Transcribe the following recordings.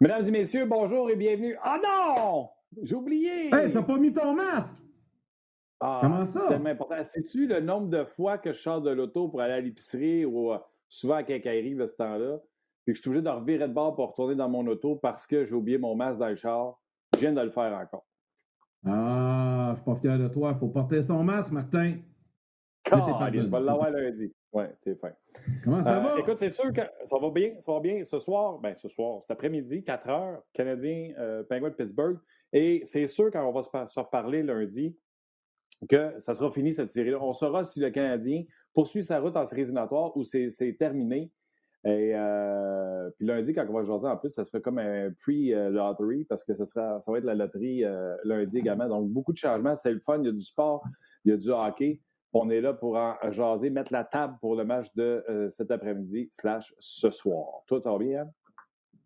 Mesdames et messieurs, bonjour et bienvenue. Ah non! J'ai oublié! Hey, t'as pas mis ton masque! Ah, Comment ça? C'est tellement important. Sais-tu le nombre de fois que je sors de l'auto pour aller à l'épicerie ou euh, souvent à quincaillerie de ce temps-là, puis que je suis obligé de revirer de bord pour retourner dans mon auto parce que j'ai oublié mon masque dans le char? Je viens de le faire encore. Ah, je suis pas fier de toi. Faut porter son masque, Martin. Je vais l'avoir lundi. Ouais, t'es fin. Comment ça Euh, va? Écoute, c'est sûr que ça va bien. Ça va bien ce soir. Ben, ce soir, cet après-midi, 4 heures, Canadien, euh, Penguin de Pittsburgh. Et c'est sûr, quand on va se, par- se reparler lundi, que ça sera fini cette série-là. On saura si le Canadien poursuit sa route en éliminatoires ou c'est c'est terminé. Et euh, puis lundi, quand on va jaser, en plus, ça sera comme un pre-lottery parce que ça, sera, ça va être la loterie lundi également. Donc, beaucoup de changements. C'est le fun. Il y a du sport, il y a du hockey. On est là pour en jaser, mettre la table pour le match de euh, cet après-midi slash ce soir. Toi, ça va bien, Yann?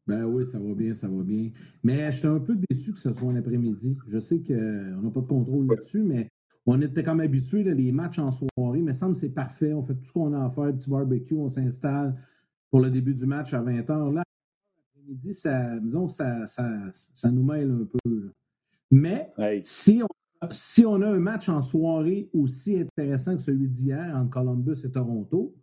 Ben oui, ça va bien, ça va bien. Mais j'étais un peu déçu que ce soit un après-midi. Je sais qu'on n'a pas de contrôle là-dessus, mais on était comme habitué, les matchs en soirée. Mais semble que c'est parfait. On fait tout ce qu'on a à faire, petit barbecue, on s'installe pour le début du match à 20h. Là, l'après-midi, ça, disons, que ça, ça, ça nous mêle un peu. là. Mais Hey, si on, si on a un match en soirée aussi intéressant que celui d'hier entre Columbus et Toronto,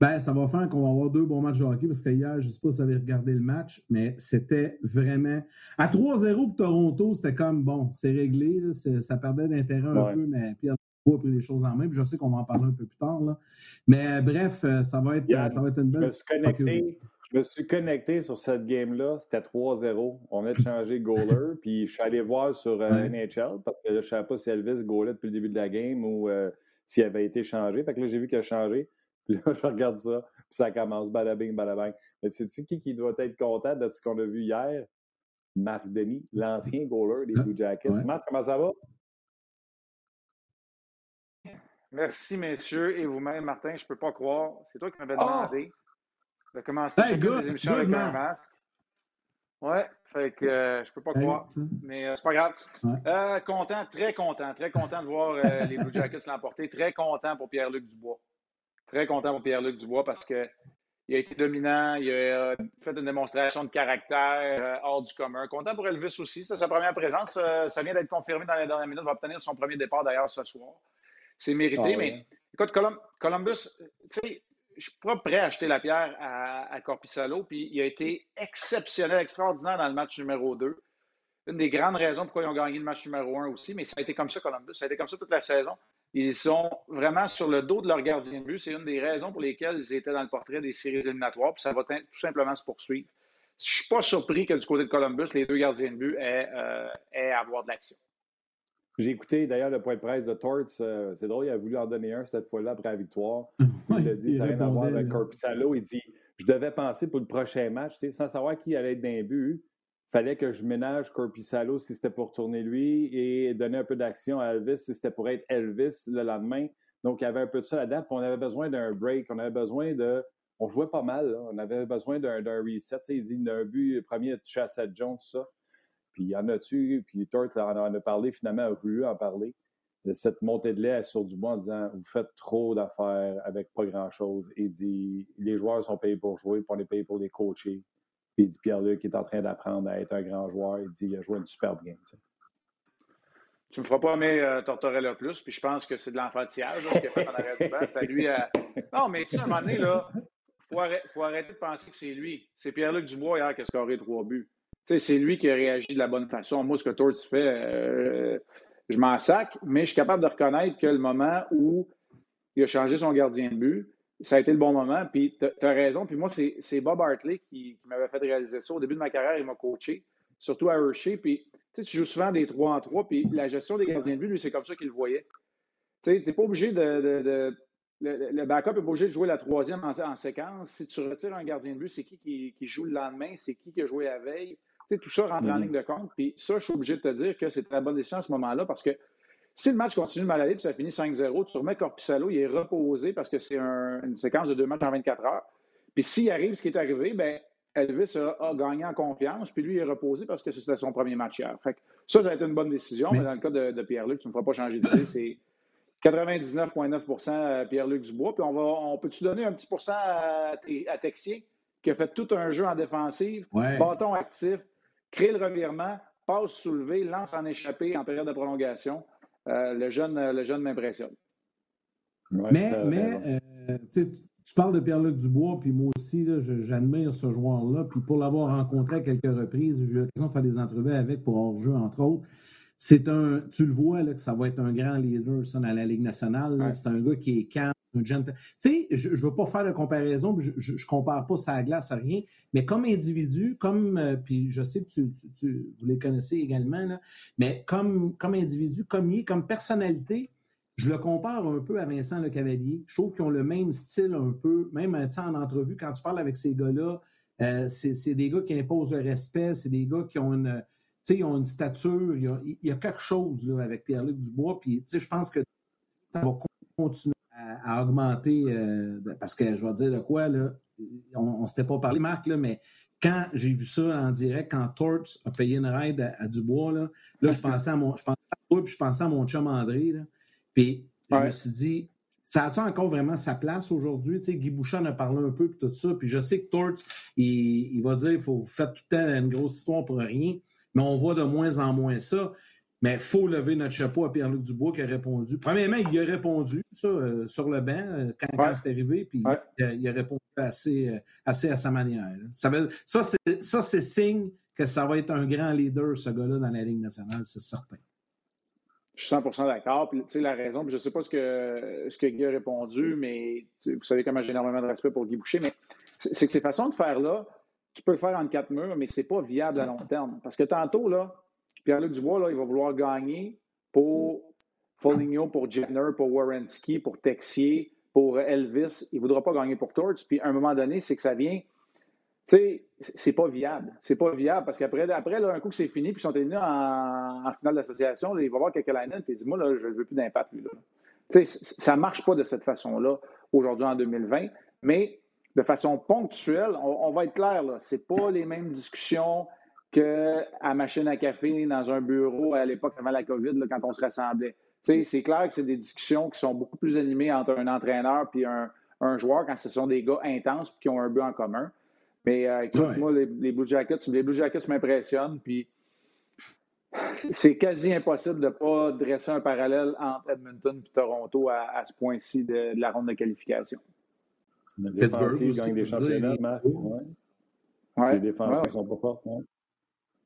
ben, ça va faire qu'on va avoir deux bons matchs de hockey parce que hier, je ne sais pas si vous avez regardé le match, mais c'était vraiment. À 3-0 pour Toronto, c'était comme bon, c'est réglé, là, c'est- ça perdait d'intérêt un Ouais. peu, mais Pierre a pris les choses en main. puis je sais qu'on va en parler un peu plus tard. Là. Mais bref, euh, ça va être, ça va être une je belle. me suis connecté. Je me suis connecté sur cette game-là. C'était 3-0. On a changé goaler. puis je suis allé voir sur euh, Ouais. NHL parce que là, je ne savais pas si Elvis goalait depuis le début de la game ou euh, s'il avait été changé. Fait que là, j'ai vu qu'il a changé. Puis là, je regarde ça. Puis ça commence. Balabing, balabang. Mais sais-tu qui, qui doit être content de ce qu'on a vu hier? Marc Denis, l'ancien goaler des Blue Jackets. Ouais. Marc, comment ça va? Merci, messieurs, et vous-même, Martin, je ne peux pas croire. C'est toi qui m'avais Ah! Demandé de commencer Hey, chacune good, des émissions good, avec un masque. Ouais, fait que euh, je peux pas Hey, croire. ça. Mais euh, c'est pas grave. Ouais. Euh, content, très content, très content de voir euh, les Blue Jackets l'emporter. Très content pour Pierre-Luc Dubois. Très content pour Pierre-Luc Dubois parce que il a été dominant, il a fait une démonstration de caractère euh, hors du commun. Content pour Elvis aussi, c'est sa première présence. Euh, ça vient d'être confirmé dans les dernières minutes. Il va obtenir son premier départ d'ailleurs ce soir. C'est mérité, Ah ouais. mais écoute, Colum- Columbus, tu sais, je suis pas prêt à acheter la pierre à, à Corpissalo, puis il a été exceptionnel, extraordinaire dans le match numéro 2. Une des grandes raisons pourquoi ils ont gagné le match numéro 1 aussi, mais ça a été comme ça, Columbus. Ça a été comme ça toute la saison. Ils sont vraiment sur le dos de leur gardien de but. C'est une des raisons pour lesquelles ils étaient dans le portrait des séries éliminatoires, puis ça va tout simplement se poursuivre. Je suis pas surpris que du côté de Columbus, les deux gardiens de but aient, euh, aient à avoir de l'action. J'ai écouté d'ailleurs le point de presse de Torts. euh, c'est drôle, il a voulu en donner un cette fois-là après la victoire. Ouais, il a dit, ça n'a rien à voir avec. Corpissalo. Il dit, je devais penser pour le prochain match, sans savoir qui allait être les buts. fallait que je ménage Corpissalo si c'était pour tourner lui et donner un peu d'action à Elvis si c'était pour être Elvis le lendemain. Donc, il y avait un peu de ça là-dedans. Puis on avait besoin d'un break. On avait besoin de. On jouait pas mal. là. On avait besoin d'un d'un reset. Tu sais, il dit il y en a un but, le premier, touché à Seth Jones, tout ça. Puis il y en a-tu. Puis Tort en en a parlé, finalement, a voulu en parler. De cette montée de lait sur Dubois en disant Vous faites trop d'affaires avec pas grand-chose. Et il dit Les joueurs sont payés pour jouer, puis on est payés pour les coacher. Puis il dit Pierre-Luc est en train d'apprendre à être un grand joueur. Il dit Il a joué une superbe game. tu sais. Tu me feras pas aimer euh, Tortorella plus, puis je pense que c'est de l'enfantillage, qu'il a fait en arrière du banc. C'est à lui à... Non, mais tu sais, à un moment donné, là, faut, arrêter, faut arrêter de penser que c'est lui. C'est Pierre-Luc Dubois hier qui a scoré trois buts. Tu c'est lui qui a réagi de la bonne façon. Moi, ce que Torts fait, euh, je m'en sac, mais je suis capable de reconnaître que le moment où il a changé son gardien de but, ça a été le bon moment. Puis tu as raison. Puis moi, c'est Bob Hartley qui, m'avait fait réaliser ça. Au début de ma carrière, il m'a coaché, surtout à Hershey. Puis tu tu joues souvent des 3 en 3, puis la gestion des gardiens de but, lui, c'est comme ça qu'il le voyait. Tu t'es pas obligé de. le, backup n'est pas obligé de jouer la troisième en, en séquence. Si tu retires un gardien de but, c'est qui, qui qui joue le lendemain, c'est qui qui a joué la veille? Sais, tout ça rentre en Mhm. ligne de compte. Puis ça, je suis obligé de te dire que c'est la bonne décision à ce moment-là parce que si le match continue de mal aller puis ça finit 5-0, tu remets Corpissalo, il est reposé parce que c'est un- une séquence de deux matchs en 24 heures. Puis s'il arrive ce qui est arrivé, ben Elvis a, a gagné en confiance, puis lui il est reposé parce que c'était son premier match hier. Fait que ça, ça a été une bonne décision, mais, Mais- dans le cas de, de Pierre-Luc, tu ne me feras pas changer d'idée. C'est 99,9 à Pierre-Luc Dubois. Puis on, va, on peut-tu donner un petit pourcent à, à Texier, qui a fait tout un jeu en défensive, Ouais. bâton actif, crée le revirement, passe soulevé, lance en échappé en période de prolongation. Euh, le jeune, le jeune m'impressionne. mais mais tu parles de Pierre-Luc Dubois, puis moi aussi, j'admire ce joueur-là. Puis pour l'avoir rencontré à quelques reprises, j'ai eu l'occasion de faire des entrevues avec pour hors-jeu, entre autres. C'est un, tu le vois, là, que ça va être un grand leader, ça, dans la Ligue nationale. C'est un gars qui est calme. Tu sais, je ne veux pas faire de comparaison, je ne compare pas sa glace à rien, mais comme individu, comme, euh, puis je sais que tu, tu, vous les connaissez également, là, mais comme, comme individu, comme comme personnalité, je le compare un peu à Vincent Le Cavalier. Je trouve qu'ils ont le même style un peu, même en entrevue, quand tu parles avec ces gars-là, euh, c'est des gars qui imposent le respect, c'est des gars qui ont une ils ont une stature, il y a, quelque chose là, avec Pierre-Luc Dubois, puis je pense que ça va continuer à, augmenter, euh, parce que je vais dire de quoi, là, on ne s'était pas parlé, Marc, là, mais quand j'ai vu ça en direct, quand Torts a payé une ride à, Dubois, là, là, je pensais à mon, je pensais à toi, puis je pensais à mon chum André, là, puis je me suis dit, ça a-tu encore vraiment sa place aujourd'hui? Tu sais, Guy Bouchon a parlé un peu, puis tout ça, puis je sais que Torts, il, il va dire, il faut faire tout le temps une grosse histoire pour rien, mais on voit de moins en moins ça. Mais il faut lever notre chapeau à Pierre-Luc Dubois qui a répondu. Premièrement, il a répondu ça, euh, sur le banc euh, quand, c'est arrivé, puis il, a, répondu assez, euh, assez à sa manière. Ça, ça, c'est signe que ça va être un grand leader, ce gars-là, dans la Ligue nationale, c'est certain. Je suis 100% d'accord. Puis, tu sais, la raison, je ne sais pas ce que, ce que Guy a répondu, mais vous savez comment j'ai énormément de respect pour Guy Boucher, mais c'est que ces façons de faire là, tu peux le faire en quatre murs, mais ce n'est pas viable à long terme. Parce que tantôt, là, Pierre-Luc Dubois, là, il va vouloir gagner pour Foligno, pour Jenner, pour Warrenski, pour Texier, pour Elvis. Il ne voudra pas gagner pour Torts. Puis à un moment donné, c'est que ça vient. Tu sais, c'est pas viable. C'est pas viable parce qu'après, après, là, un coup que c'est fini, puis ils sont éliminés en, finale d'association, il va voir line puis il dit Moi, là, je ne veux plus d'impact, lui. Là. Tu sais, ça ne marche pas de cette façon-là aujourd'hui en 2020. Mais de façon ponctuelle, on, va être clair, ce n'est pas les mêmes discussions qu'à machine à café dans un bureau à l'époque avant la COVID, quand on se rassemblait. C'est clair que c'est des discussions qui sont beaucoup plus animées entre un entraîneur et un, joueur quand ce sont des gars intenses qui ont un but en commun. Mais euh, écoute, moi, les, Blue Jackets, les Blue Jackets m'impressionnent. Puis c'est quasi impossible de ne pas dresser un parallèle entre Edmonton et Toronto à, ce point-ci de, la ronde de qualification. Pittsburgh gagne des championnats. Ouais. Les défenseurs ne sont pas forts.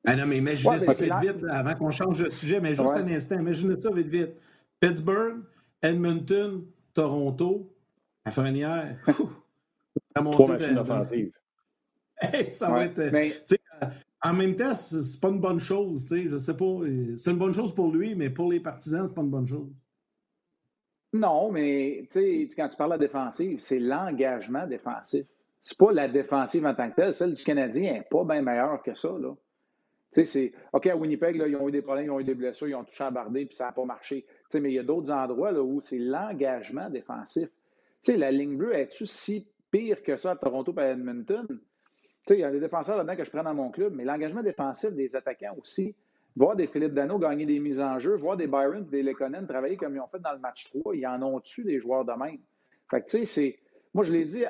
Ah non, mais imaginez ça vite, vite, avant qu'on change de sujet, mais juste un instant, imaginez ça vite, vite. Pittsburgh, Edmonton, Toronto, à Frenière. Trois machines offensives. ça va être. Mais... En même temps, c'est pas une bonne chose, tu sais, je sais pas. C'est une bonne chose pour lui, mais pour les partisans, c'est pas une bonne chose. Non, mais quand tu parles de la défensive, c'est l'engagement défensif. C'est pas la défensive en tant que telle. Celle du Canadien n'est pas bien meilleure que ça. Là. C'est, OK, à Winnipeg, ils ont eu des problèmes, ils ont eu des blessures, ils ont touché à Bardé, puis ça n'a pas marché. mais il y a d'autres endroits où c'est l'engagement défensif. sais, la ligne bleue, est-tu si pire que ça à Toronto et à Edmonton? Il y a des défenseurs là-dedans que je prends dans mon club, mais l'engagement défensif des attaquants aussi, voir des Philippe Dano gagner des mises en jeu, voir des Byron des Lekonen travailler comme ils ont fait dans le match 3, ils en ont-tu des joueurs de même? Fait que, tu sais, c'est. Moi, je l'ai dit,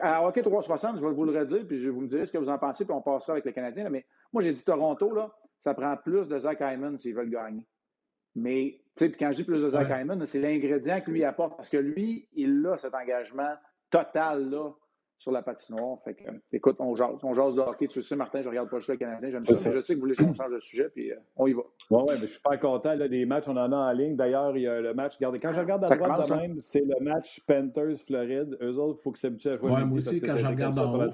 à Hockey 360, je vais vous le redire, puis vous me direz ce que vous en pensez, puis on passera avec les Canadiens. mais moi, j'ai dit Toronto, là, ça prend plus de Zach Hyman s'ils veulent gagner. Mais, tu sais, quand je dis plus de Zach Hyman, c'est l'ingrédient que lui apporte, parce que lui, il a cet engagement total, là, sur la patinoire. Fait que, écoute, on jase. On jase de hockey. Tu le sais, Martin, je regarde pas le Canadien. J'aime ça, je sais que vous voulez qu'on change de sujet, puis euh, on y va. Oui, ouais, mais je suis pas content là, des matchs. On en a en ligne. D'ailleurs, il y a le match. Regardez, quand je regarde à droite de même, c'est le match Panthers-Floride. Eux autres, il faut qu'ils s'habituent à jouer. Ouais, moi aussi, quand je regarde en haut.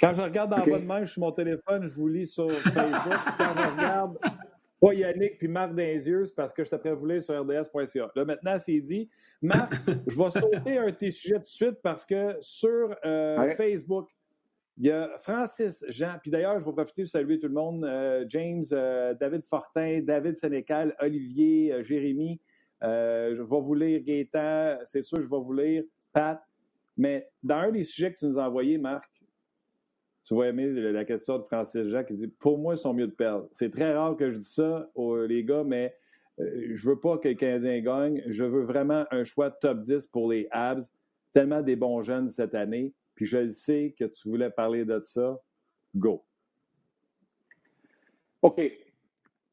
quand je regarde en bas de même, je suis mon téléphone, je vous lis sur Facebook. quand je regarde pas Yannick puis Marc Denzieux, c'est parce que je t'ai prévu sur rds.ca. Là, maintenant, c'est dit. Marc, je vais sauter un de tes sujets tout de suite parce que sur euh, Facebook, il y a Francis Jean, puis d'ailleurs, je vais profiter de saluer tout le monde. Euh, James, euh, David Fortin, David Sénécal, Olivier, Jérémy. je vais vous lire Gaétan, c'est sûr, je vais vous lire Pat. Mais dans un des sujets que tu nous as envoyés, Marc, tu vas aimer la question de Francis Jacques qui dit Pour moi, ils sont mieux de perdre. C'est très rare que je dise ça aux les gars, mais je euh, je veux pas que le Canadien gagne. Je veux vraiment un choix top 10 pour les Habs. Tellement des bons jeunes cette année. Puis je sais que tu voulais parler de ça. Go. OK.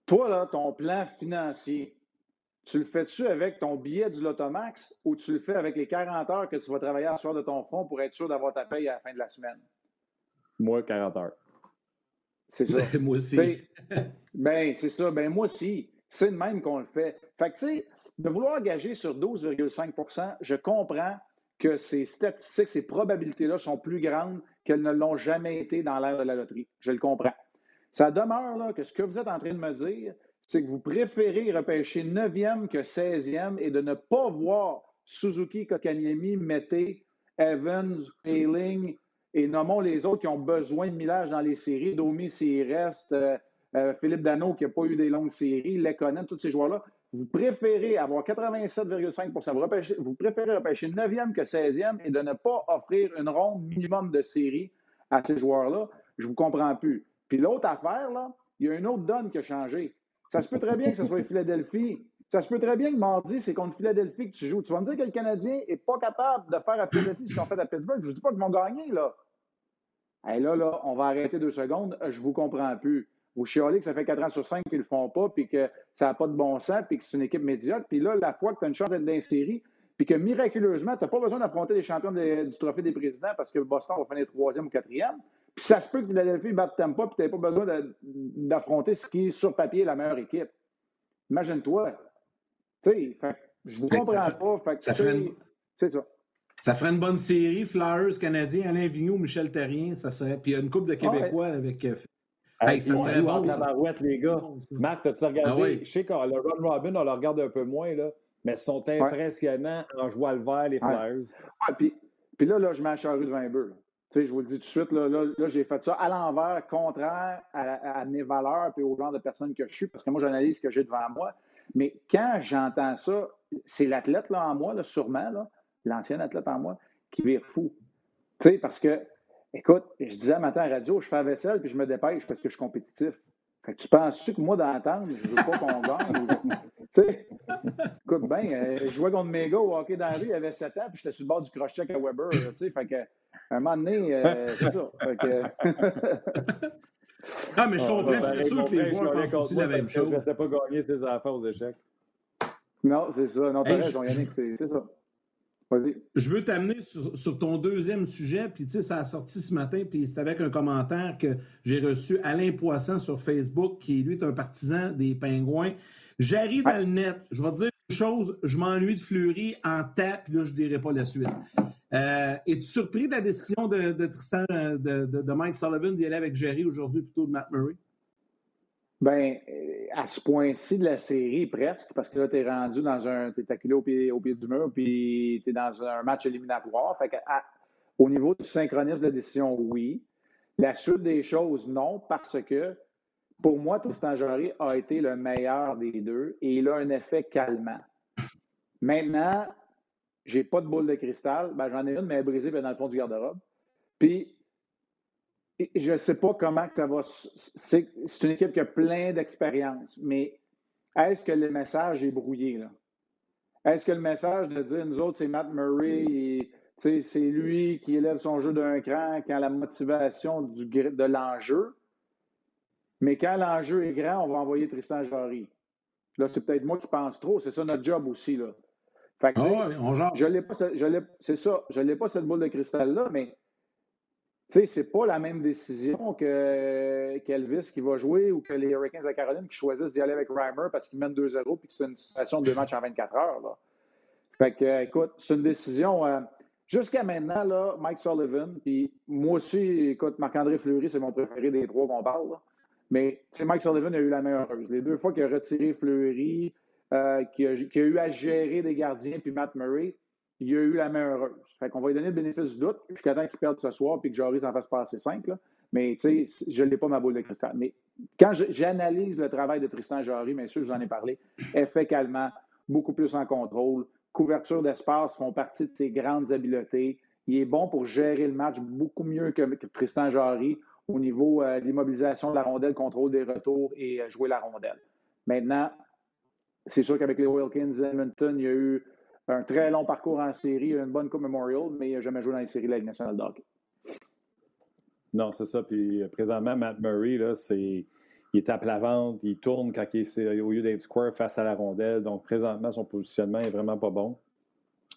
Toi, là, ton plan financier, tu le fais-tu avec ton billet du Lotomax ou tu le fais avec les 40 heures que tu vas travailler à soir de ton front pour être sûr d'avoir ta paye à la fin de la semaine? Moi, 40 heures. C'est ça. moi aussi. ben, c'est ça. Ben, moi aussi. C'est le même qu'on le fait. Fait que, tu sais, de vouloir gager sur 12,5% je comprends que ces statistiques, ces probabilités-là sont plus grandes qu'elles ne l'ont jamais été dans l'ère de la loterie. Je le comprends. Ça demeure là, que ce que vous êtes en train de me dire, c'est que vous préférez repêcher 9e que 16e et de ne pas voir Suzuki, Kokaniemi, Mété, Evans, Payling et nommons les autres qui ont besoin de millage dans les séries, Domi s'il reste, euh, euh, Philippe Dano qui n'a pas eu des longues séries, Lekonen, tous ces joueurs-là. Vous préférez avoir 87,5 vous, vous préférez repêcher 9e que 16e et de ne pas offrir une ronde minimum de séries à ces joueurs-là? Je ne vous comprends plus. Puis l'autre affaire, là, il y a une autre donne qui a changé. Ça se peut très bien que ce soit Philadelphie. Ça se peut très bien que mardi, c'est contre Philadelphie que tu joues. Tu vas me dire que le Canadien n'est pas capable de faire à Philadelphie ce qu'ils ont fait à Pittsburgh. Je ne dis pas qu'ils vont gagner, là. Et là, là, on va arrêter deux secondes. Je ne vous comprends plus. Vous chialez que ça fait quatre ans sur cinq qu'ils ne le font pas, puis que ça n'a pas de bon sens, puis que c'est une équipe médiocre. Puis là, la fois que tu as une chance d'être dans série, puis que miraculeusement, tu n'as pas besoin d'affronter les champions du Trophée des présidents parce que Boston va finir troisième ou quatrième. Puis ça se peut que Philadelphie ne batte pas, puis tu n'as pas besoin d'affronter ce qui est sur papier la meilleure équipe. Imagine-toi. Tu sais, je vous comprends pas. ça ferait C'est ça. Ça ferait une bonne série, Flyers canadien, Alain Vigneault, Michel Terrien, ça serait. Puis il y a une couple de Québécois avec. Euh, hey, ça serait bon. La les gars. Marc, as-tu regardé? Ah je sais que le Ron Robin, on le regarde un peu moins, là, mais ils sont impressionnants en jouant le vert, les Flyers. Ouais. puis, puis là, là, je mets la charrue devant un bœuf. Tu sais, je vous le dis tout de suite, là, là, j'ai fait ça à l'envers, contraire à, mes valeurs et au genre de personne que je suis, parce que moi, j'analyse ce que j'ai devant moi. Mais quand j'entends ça, c'est l'athlète là en moi, là, sûrement, là, l'ancien athlète en moi, qui vire fou. Tu sais, parce que, écoute, je disais un matin à la radio, je fais la vaisselle puis je me dépêche parce que je suis compétitif. Fait que tu penses-tu que moi, d'entendre, je veux pas qu'on gagne? tu sais, écoute bien, euh, je jouais contre mes gars au hockey dans la rue, il y avait 7 ans, puis j'étais sur le bord du cross-check à Weber. Tu sais, fait que, un moment donné, euh, c'est ça. Fait que... ah, mais je ah, comprends, c'est sûr que les joueurs pensent aussi la même chose. Je ne sais pas gagner ses affaires aux échecs. Non, c'est ça. Non, t'as raison, Yannick, c'est ça. Je veux t'amener sur, ton deuxième sujet, puis tu sais, ça a sorti ce matin, puis c'est avec un commentaire que j'ai reçu Alain Poisson sur Facebook, qui lui est un partisan des pingouins. J'arrive dans le net, je vais te dire une chose, je m'ennuie de Fleury en tape, puis là, je ne dirai pas la suite. Euh, Es-tu surpris de la décision de, Tristan, de, de, Mike Sullivan d'y aller avec Jerry aujourd'hui plutôt de Matt Murray? Ben, euh, à ce point-ci de la série, presque, parce que là, tu es rendu dans un. Tu es acculé au pied, au pied du mur, puis tu es dans un match éliminatoire. Fait que, au niveau du synchronisme de la décision, oui. La suite des choses, non, parce que pour moi, Tristan Jarry a été le meilleur des deux et il a un effet calmant. Maintenant, j'ai pas de boule de cristal. Ben, j'en ai une, mais elle est brisée dans le fond du garde-robe. Puis, je ne sais pas comment ça va. C'est une équipe qui a plein d'expérience, mais est-ce que le message est brouillé? là? Est-ce que le message de dire nous autres, c'est Matt Murray, c'est lui qui élève son jeu d'un cran quand la motivation du, de l'enjeu, mais quand l'enjeu est grand, on va envoyer Tristan Jarry. Là, c'est peut-être moi qui pense trop, c'est ça notre job aussi. Là. Fait que, ah on je l'ai pas, c'est ça, je n'ai pas cette boule de cristal-là, mais tu sais, c'est pas la même décision que qu'Elvis qui va jouer ou que les Hurricanes de Caroline qui choisissent d'y aller avec Reimer parce qu'ils mènent 2-0 puis que c'est une situation de deux matchs en 24 heures. Là. Fait que, écoute, c'est une décision. Euh, jusqu'à maintenant, là, Mike Sullivan, puis moi aussi, écoute, Marc-André Fleury, c'est mon préféré des trois qu'on parle. Là. Mais Mike Sullivan a eu la meilleure heureuse. Les deux fois qu'il a retiré Fleury, euh, qui, a, eu à gérer des gardiens, puis Matt Murray, il a eu la main heureuse. Fait qu'on va lui donner le bénéfice du doute jusqu'à temps qu'il perde ce soir puis que Joris en fasse passer cinq. Là. Mais tu sais, je n'ai pas ma boule de cristal. Mais quand j'analyse le travail de Tristan Jarry, bien sûr, je vous en ai parlé, effet calmant, beaucoup plus en contrôle, couverture d'espace font partie de ses grandes habiletés. Il est bon pour gérer le match beaucoup mieux que, Tristan Jarry au niveau euh, de l'immobilisation de la rondelle, contrôle des retours et euh, jouer la rondelle. Maintenant, c'est sûr qu'avec les Wilkins Edmonton, il y a eu un très long parcours en série, une bonne Coupe Memorial, mais il n'a jamais joué dans les séries de la Ligue. Non, c'est ça. Puis euh, présentement, Matt Murray, là, c'est. il est à plat ventre, il tourne quand il est, au lieu d'être square face à la rondelle. Donc, présentement, son positionnement est vraiment pas bon.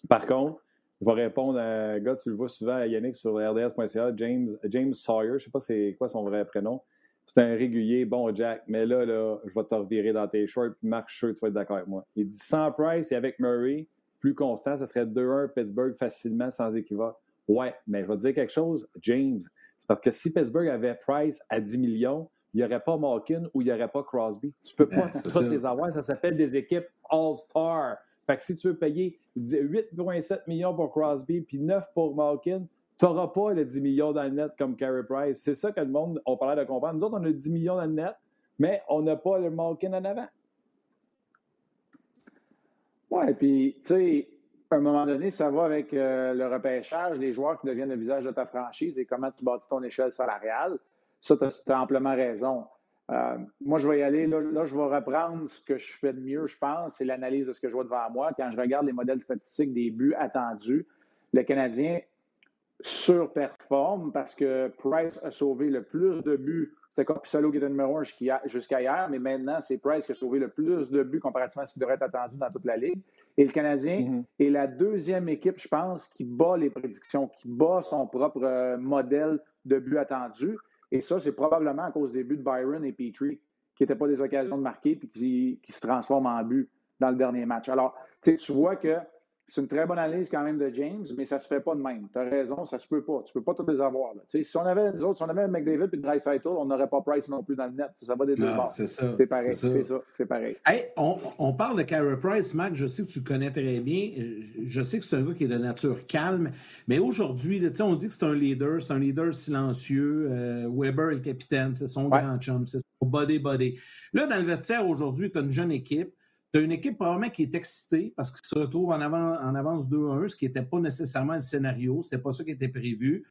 Par contre, je vais répondre à gars, tu le vois souvent à Yannick sur rds.ca, James, James Sawyer, je ne sais pas c'est quoi son vrai prénom. C'est un régulier, bon Jack, mais là, là, je vais te revirer dans tes shorts, puis Marc, je tu vas être d'accord avec moi. Il dit sans Price et avec Murray, plus constant, ça serait 2-1 Pittsburgh facilement, sans équivoque. Ouais, mais je vais te dire quelque chose, James. C'est parce que si Pittsburgh avait Price à 10 millions, il n'y aurait pas Malkin ou il n'y aurait pas Crosby. Tu ne peux pas toutes les avoir. Ça s'appelle des équipes All-Star. Fait que si tu veux payer 8,7 millions pour Crosby puis 9 pour Malkin, tu n'auras pas les 10 millions dans le net comme Carey Price. C'est ça que le monde, on parlait de comprendre. Nous autres, on a 10 millions dans le net, mais on n'a pas le Malkin en avant. Oui, puis, tu sais, à un moment donné, ça va avec euh, le repêchage, les joueurs qui deviennent le visage de ta franchise et comment tu bâtis ton échelle salariale. Ça, tu as, amplement raison. Euh, moi, je vais y aller. Là, je vais reprendre ce que je fais de mieux, je pense, c'est l'analyse de ce que je vois devant moi. Quand je regarde les modèles statistiques des buts attendus, le Canadien surperforme parce que Price a sauvé le plus de buts. C'est Corpissalo qui était numéro un jusqu'à hier, mais maintenant, c'est Price qui a sauvé le plus de buts comparativement à ce qui devrait être attendu dans toute la Ligue. Et le Canadien mm-hmm. est la deuxième équipe, je pense, qui bat les prédictions, qui bat son propre euh, modèle de buts attendus. Et ça, c'est probablement à cause des buts de Byron et Petrie, qui n'étaient pas des occasions de marquer et qui, qui se transforment en buts dans le dernier match. Alors, tu vois que c'est une très bonne analyse quand même de James, mais ça ne se fait pas de même. Tu as raison, ça se peut pas. Tu ne peux pas tous les avoir. Si on avait les autres, si on avait McDavid et Dreisaitl, on n'aurait pas Price non plus dans le net. Ça va des deux bords. C'est ça. C'est pareil. C'est ça. C'est pareil. on, on, parle de Carey Price, Mac. Je sais que tu connais très bien. Je sais que c'est un gars qui est de nature calme. Mais aujourd'hui, on dit que c'est un leader. C'est un leader silencieux. Euh, Weber est le capitaine. C'est son grand chum. C'est son body-body. Là, dans le vestiaire aujourd'hui, tu as une jeune équipe. Tu as une équipe probablement qui est excitée parce qu'il se retrouve en, avant, en avance 2-1, ce qui n'était pas nécessairement le scénario, ce n'était pas ça qui était prévu.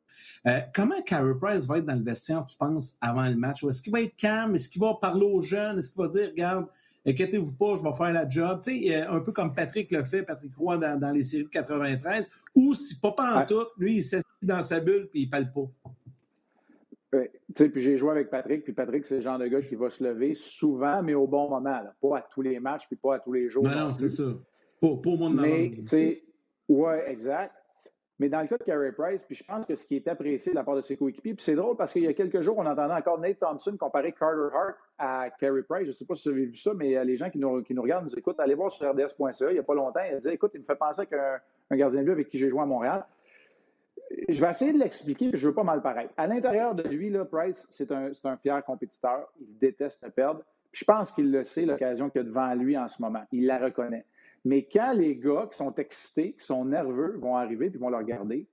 Euh, comment Carey Price va être dans le vestiaire, tu penses, avant le match? Est-ce qu'il va être calme? Est-ce qu'il va parler aux jeunes? Est-ce qu'il va dire, regarde, inquiétez-vous pas, je vais faire la job? Tu sais, un peu comme Patrick le fait, Patrick Roy dans, les séries de 93, ou si pas en tout, lui, il s'assied dans sa bulle puis il ne parle pas puis j'ai joué avec Patrick, puis Patrick, c'est le genre de gars qui va se lever souvent, mais au bon moment. Pas à tous les matchs, puis pas à tous les jours. Non, non, c'est ça. Pas, pas au monde Mais, tu sais, ouais, exact. Mais dans le cas de Carey Price, puis je pense que ce qui est apprécié de la part de ses coéquipiers, puis c'est drôle parce qu'il y a quelques jours, on entendait encore Nate Thompson comparer Carter Hart à Carey Price. Je ne sais pas si vous avez vu ça, mais les gens qui nous, qui nous regardent nous écoutent. Allez voir sur RDS.ca. Il n'y a pas longtemps, il a dit Écoute, il me fait penser qu'un gardien de but avec qui j'ai joué à Montréal je vais essayer de l'expliquer, je ne veux pas mal paraître. À l'intérieur de lui, là, Price, c'est un, un, fier compétiteur. Il déteste perdre. je pense qu'il le sait, l'occasion qu'il y a devant lui en ce moment. Il la reconnaît. Mais quand les gars qui sont excités, qui sont nerveux, vont arriver et vont le regarder,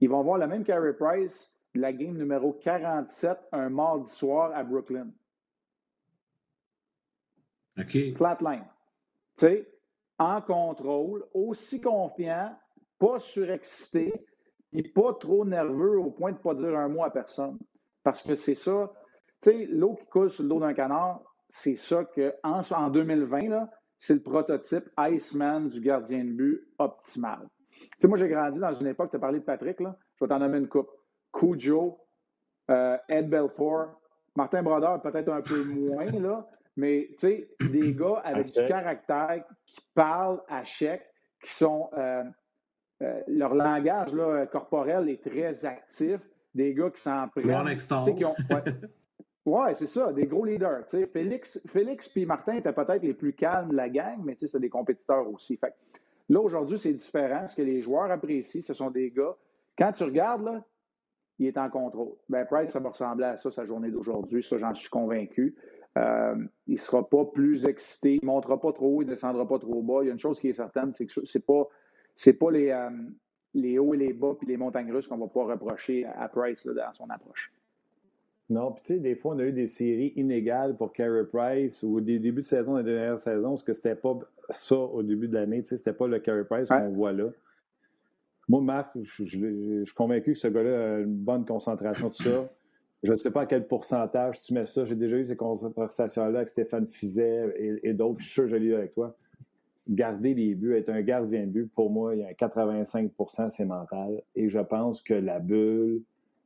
ils vont voir le même Carey Price de la game numéro 47 un mardi soir à Brooklyn. OK. Flatline. Tu sais, en contrôle, aussi confiant, pas surexcité, n'est pas trop nerveux au point de ne pas dire un mot à personne. Parce que c'est ça, tu sais, l'eau qui coule sur le dos d'un canard, c'est ça que en, en 2020, c'est le prototype Iceman du gardien de but optimal. Tu sais, moi, j'ai grandi dans une époque, tu as parlé de Patrick, là, je vais t'en nommer une coupe. Cujo, euh, Ed Belfort, Martin Brodeur, peut-être un peu moins, là, mais tu sais, des gars avec du caractère qui parlent à chèque, qui sont euh, euh, leur langage là, corporel est très actif. Des gars qui s'en prennent. Qui ont, ouais, c'est ça, des gros leaders. Félix, Félix puis Martin étaient peut-être les plus calmes de la gang, mais c'est des compétiteurs aussi. Fait, là, aujourd'hui, c'est différent. Ce que les joueurs apprécient, ce sont des gars. Quand tu regardes, là, il est en contrôle. Ben, Price, ça va ressembler à ça, sa journée d'aujourd'hui. Ça, j'en suis convaincu. Euh, il ne sera pas plus excité, il ne montera pas trop haut, il ne descendra pas trop bas. Il y a une chose qui est certaine, c'est que c'est pas c'est pas les, euh, les hauts et les bas puis les montagnes russes qu'on va pouvoir reprocher à Price dans son approche. Non, puis tu sais, des fois, on a eu des séries inégales pour Carey Price ou des débuts de saison, des dernières saisons, parce que c'était pas ça au début de l'année, tu sais, c'était pas le Carey Price qu'on voit là. Moi, Marc, je, suis convaincu que ce gars-là a une bonne concentration, tout ça. Je ne sais pas à quel pourcentage tu mets ça. J'ai déjà eu ces conversations-là avec Stéphane Fizet et, et d'autres. Je suis sûr que je l'ai eu avec toi garder les buts, être un gardien de but, pour moi, il y a 85% c'est mental. Et je pense que la bulle,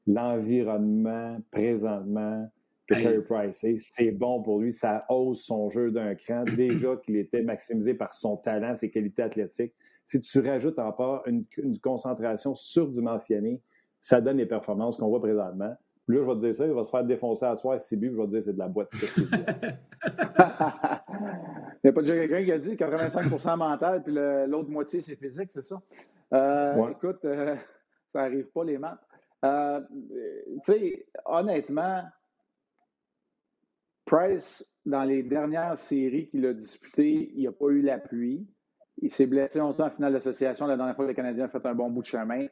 l'environnement, présentement, que Carey Price C'est bon pour lui, ça hausse son jeu d'un cran. Déjà qu'il était maximisé par son talent, ses qualités athlétiques. Si tu rajoutes encore une, une concentration surdimensionnée, ça donne les performances qu'on voit présentement. Là, je vais te dire ça, il va se faire défoncer à soir si je vais te dire c'est de la boîte. il n'y a pas déjà quelqu'un qui a dit 85% mental, puis l'autre moitié, c'est physique, c'est ça? Euh, écoute, euh, ça n'arrive pas les maths. Euh, tu sais, honnêtement, Price, dans les dernières séries qu'il a disputées, il n'a pas eu l'appui. Il s'est blessé, on sent, en finale d'association, la dernière fois que le Canadien a fait un bon bout de chemin.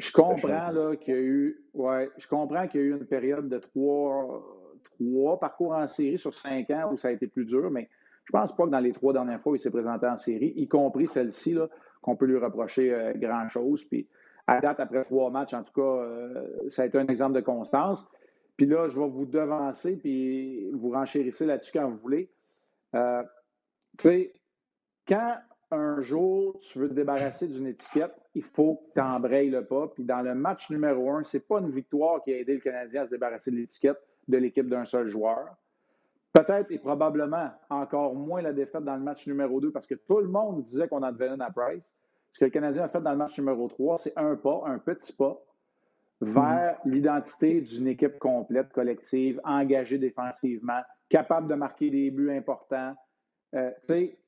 Je comprends là, qu'il y a eu. Ouais, je comprends qu'il y a eu une période de trois, trois parcours en série sur cinq ans où ça a été plus dur, mais je pense pas que dans les trois dernières fois où il s'est présenté en série, y compris celle-ci, qu'on peut lui reprocher euh, grand-chose. Puis à date, après trois matchs, en tout cas, euh, ça a été un exemple de constance. Puis là, je vais vous devancer puis vous renchérissez là-dessus quand vous voulez. Euh, tu sais, quand un jour, tu veux te débarrasser d'une étiquette, il faut que tu embrayes le pas. Puis dans le match numéro un, ce n'est pas une victoire qui a aidé le Canadien à se débarrasser de l'étiquette de l'équipe d'un seul joueur. Peut-être et probablement encore moins la défaite dans le match numéro 2 parce que tout le monde disait qu'on en une à Price. Ce que le Canadien a fait dans le match numéro 3, c'est un pas, un petit pas vers mm-hmm. l'identité d'une équipe complète, collective, engagée défensivement, capable de marquer des buts importants. Euh, tu sais,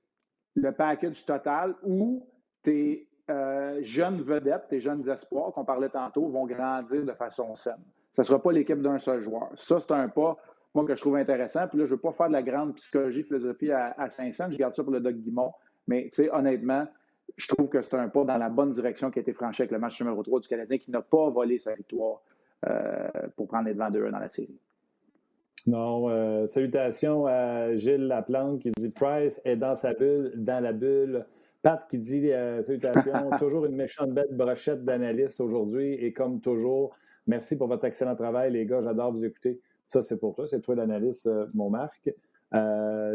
le package total où tes euh, jeunes vedettes, tes jeunes espoirs qu'on parlait tantôt vont grandir de façon saine. Ce ne sera pas l'équipe d'un seul joueur. Ça, c'est un pas, moi, que je trouve intéressant. Puis là, je ne veux pas faire de la grande psychologie, philosophie à, Saint-Saëns. Je garde ça pour le Doc Guimont. Mais, tu sais, honnêtement, je trouve que c'est un pas dans la bonne direction qui a été franchi avec le match numéro 3 du Canadien qui n'a pas volé sa victoire euh, pour prendre les devants 2-1 dans la série. Non, euh, salutations à Gilles Laplante qui dit Price est dans sa bulle, dans la bulle. Pat qui dit euh, salutations, toujours une méchante bête brochette d'analystes aujourd'hui et comme toujours, merci pour votre excellent travail, les gars, j'adore vous écouter. Ça, c'est pour toi, c'est toi l'analyste, euh, mon Marc.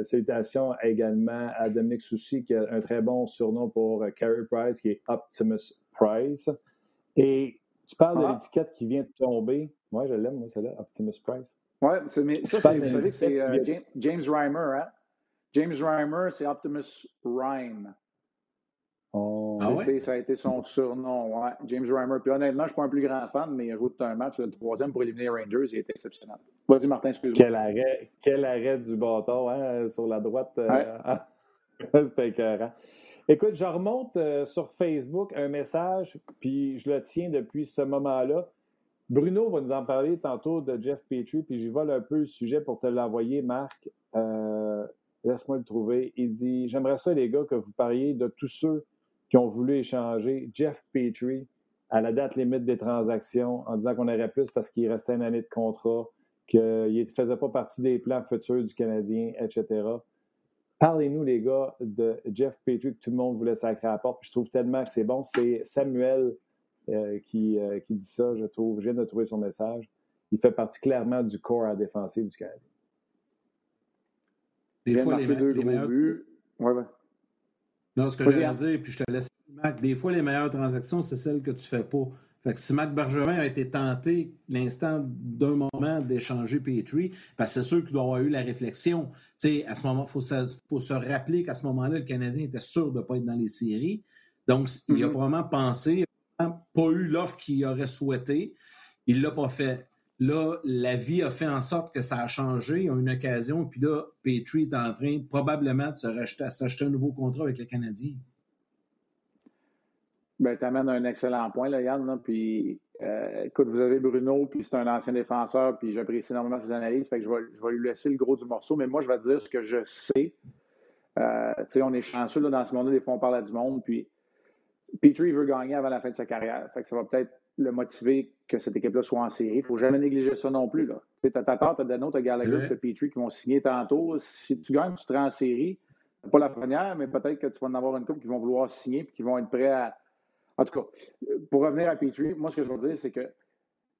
salutations également à Dominique Soucy qui a un très bon surnom pour Carey Price qui est Optimus Price. Et tu parles de ah. l'étiquette qui vient de tomber. Moi, je l'aime, moi, c'est là, Optimus Price. Oui, ça, vous savez que c'est euh, James, Reimer, hein? James Reimer, c'est Optimus Rhyme. Oh. Ah ouais? Ça a été son surnom, ouais. James Reimer. Puis honnêtement, je ne suis pas un plus grand fan, mais il tout un match, le troisième pour éliminer les Rangers, il était exceptionnel. Vas-y, Martin, excuse-moi. Quel arrêt, quel arrêt du bâton, hein, sur la droite. Euh, C'était écœurant. Écoute, je remonte euh, sur Facebook un message, puis je le tiens depuis ce moment-là. Bruno va nous en parler tantôt de Jeff Petrie, puis j'y vole un peu le sujet pour te l'envoyer, Marc. Euh, laisse-moi le trouver. Il dit J'aimerais ça, les gars, que vous parliez de tous ceux qui ont voulu échanger Jeff Petrie à la date limite des transactions en disant qu'on aurait plus parce qu'il restait une année de contrat, qu'il ne faisait pas partie des plans futurs du Canadien, etc. Parlez-nous, les gars, de Jeff Petrie que tout le monde voulait sacrer à la porte. Puis je trouve tellement que c'est bon. C'est Samuel qui, euh, qui, dit ça, je trouve. Je viens de trouver son message. Il fait partie clairement du corps à défensif du Canadien. Des fois, les, deux meilleurs... buts. Ouais, ouais. Non, ce que j'allais dire, puis je te laisse, Mac, des fois, les meilleures transactions, c'est celles que tu ne fais pas. Fait que si Mac Bergevin a été tenté l'instant d'un moment d'échanger Petrie, parce que c'est sûr qu'il doit avoir eu la réflexion. Tu sais, à ce moment, il faut, faut, se rappeler qu'à ce moment-là, le Canadien était sûr de ne pas être dans les séries. Donc, il a mm-hmm. probablement pensé, pas eu l'offre qu'il aurait souhaité. Il ne l'a pas fait. Là, la vie a fait en sorte que ça a changé. Il a une occasion, puis là, Petrie est en train probablement de s'acheter un nouveau contrat avec les Canadiens. Ben, tu amènes un excellent point, là, Yann. Puis, euh, écoute, vous avez Bruno, puis c'est un ancien défenseur, puis j'apprécie énormément ses analyses. Fait que je vais, je vais, lui laisser le gros du morceau. Mais moi, je vais te dire ce que je sais. Euh, tu sais, on est chanceux là, dans ce monde-là, des fois, on parle à du monde. Puis, Petrie veut gagner avant la fin de sa carrière. Fait que ça va peut-être le motiver que cette équipe-là soit en série. Il ne faut jamais négliger ça non plus. Tu as Tatar, tu as Dano, tu as Gallagher, tu as Petrie qui vont signer tantôt. Si tu gagnes, tu te rends en série. Pas la première, mais peut-être que tu vas en avoir une couple qui vont vouloir signer et qui vont être prêts à. En tout cas, pour revenir à Petrie, moi, ce que je veux dire, c'est que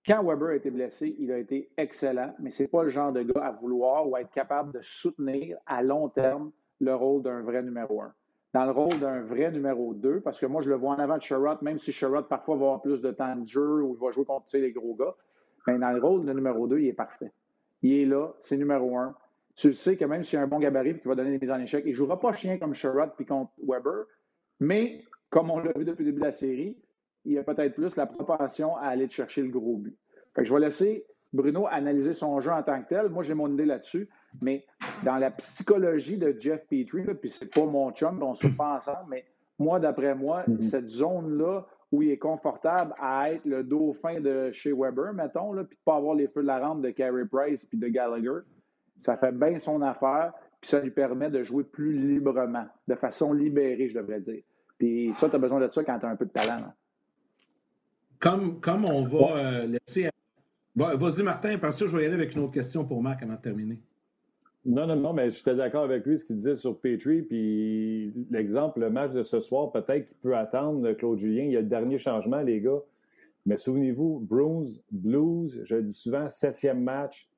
quand Weber a été blessé, il a été excellent, mais ce n'est pas le genre de gars à vouloir ou à être capable de soutenir à long terme le rôle d'un vrai numéro un dans le rôle d'un vrai numéro 2, parce que moi, je le vois en avant de Sherrod, même si Sherrod parfois va avoir plus de temps de jeu ou il va jouer contre les gros gars. Mais dans le rôle de numéro 2, il est parfait. il est là, c'est numéro un. Tu sais que même s'il a un bon gabarit et qu'il va donner des mises en échec, il ne jouera pas chien comme Sherrod puis contre Weber, mais comme on l'a vu depuis le début de la série, il a peut-être plus la propension à aller chercher le gros but. Je vais laisser Bruno analyser son jeu en tant que tel. Moi, j'ai mon idée là-dessus. Mais dans la psychologie de Jeff Petrie, puis c'est pas mon chum, on se pas ensemble, mais moi, d'après moi, mm-hmm. cette zone-là où il est confortable à être le dauphin de chez Weber, mettons, là, puis de ne pas avoir les feux de la rampe de Carey Price puis de Gallagher, ça fait bien son affaire, puis ça lui permet de jouer plus librement, de façon libérée, je devrais dire. Puis ça, tu as besoin de ça quand tu as un peu de talent. Comme, comme on va euh, laisser. Vas-y, Martin, parce que je vais y aller avec une autre question pour Marc avant de terminer. Non, non, non, mais j'étais d'accord avec lui, ce qu'il disait sur Petrie. Puis l'exemple, le match de ce soir, peut-être qu'il peut attendre Claude Julien. Il y a le dernier changement, les gars. Mais souvenez-vous, Bruins, Blues, je le dis souvent, septième match.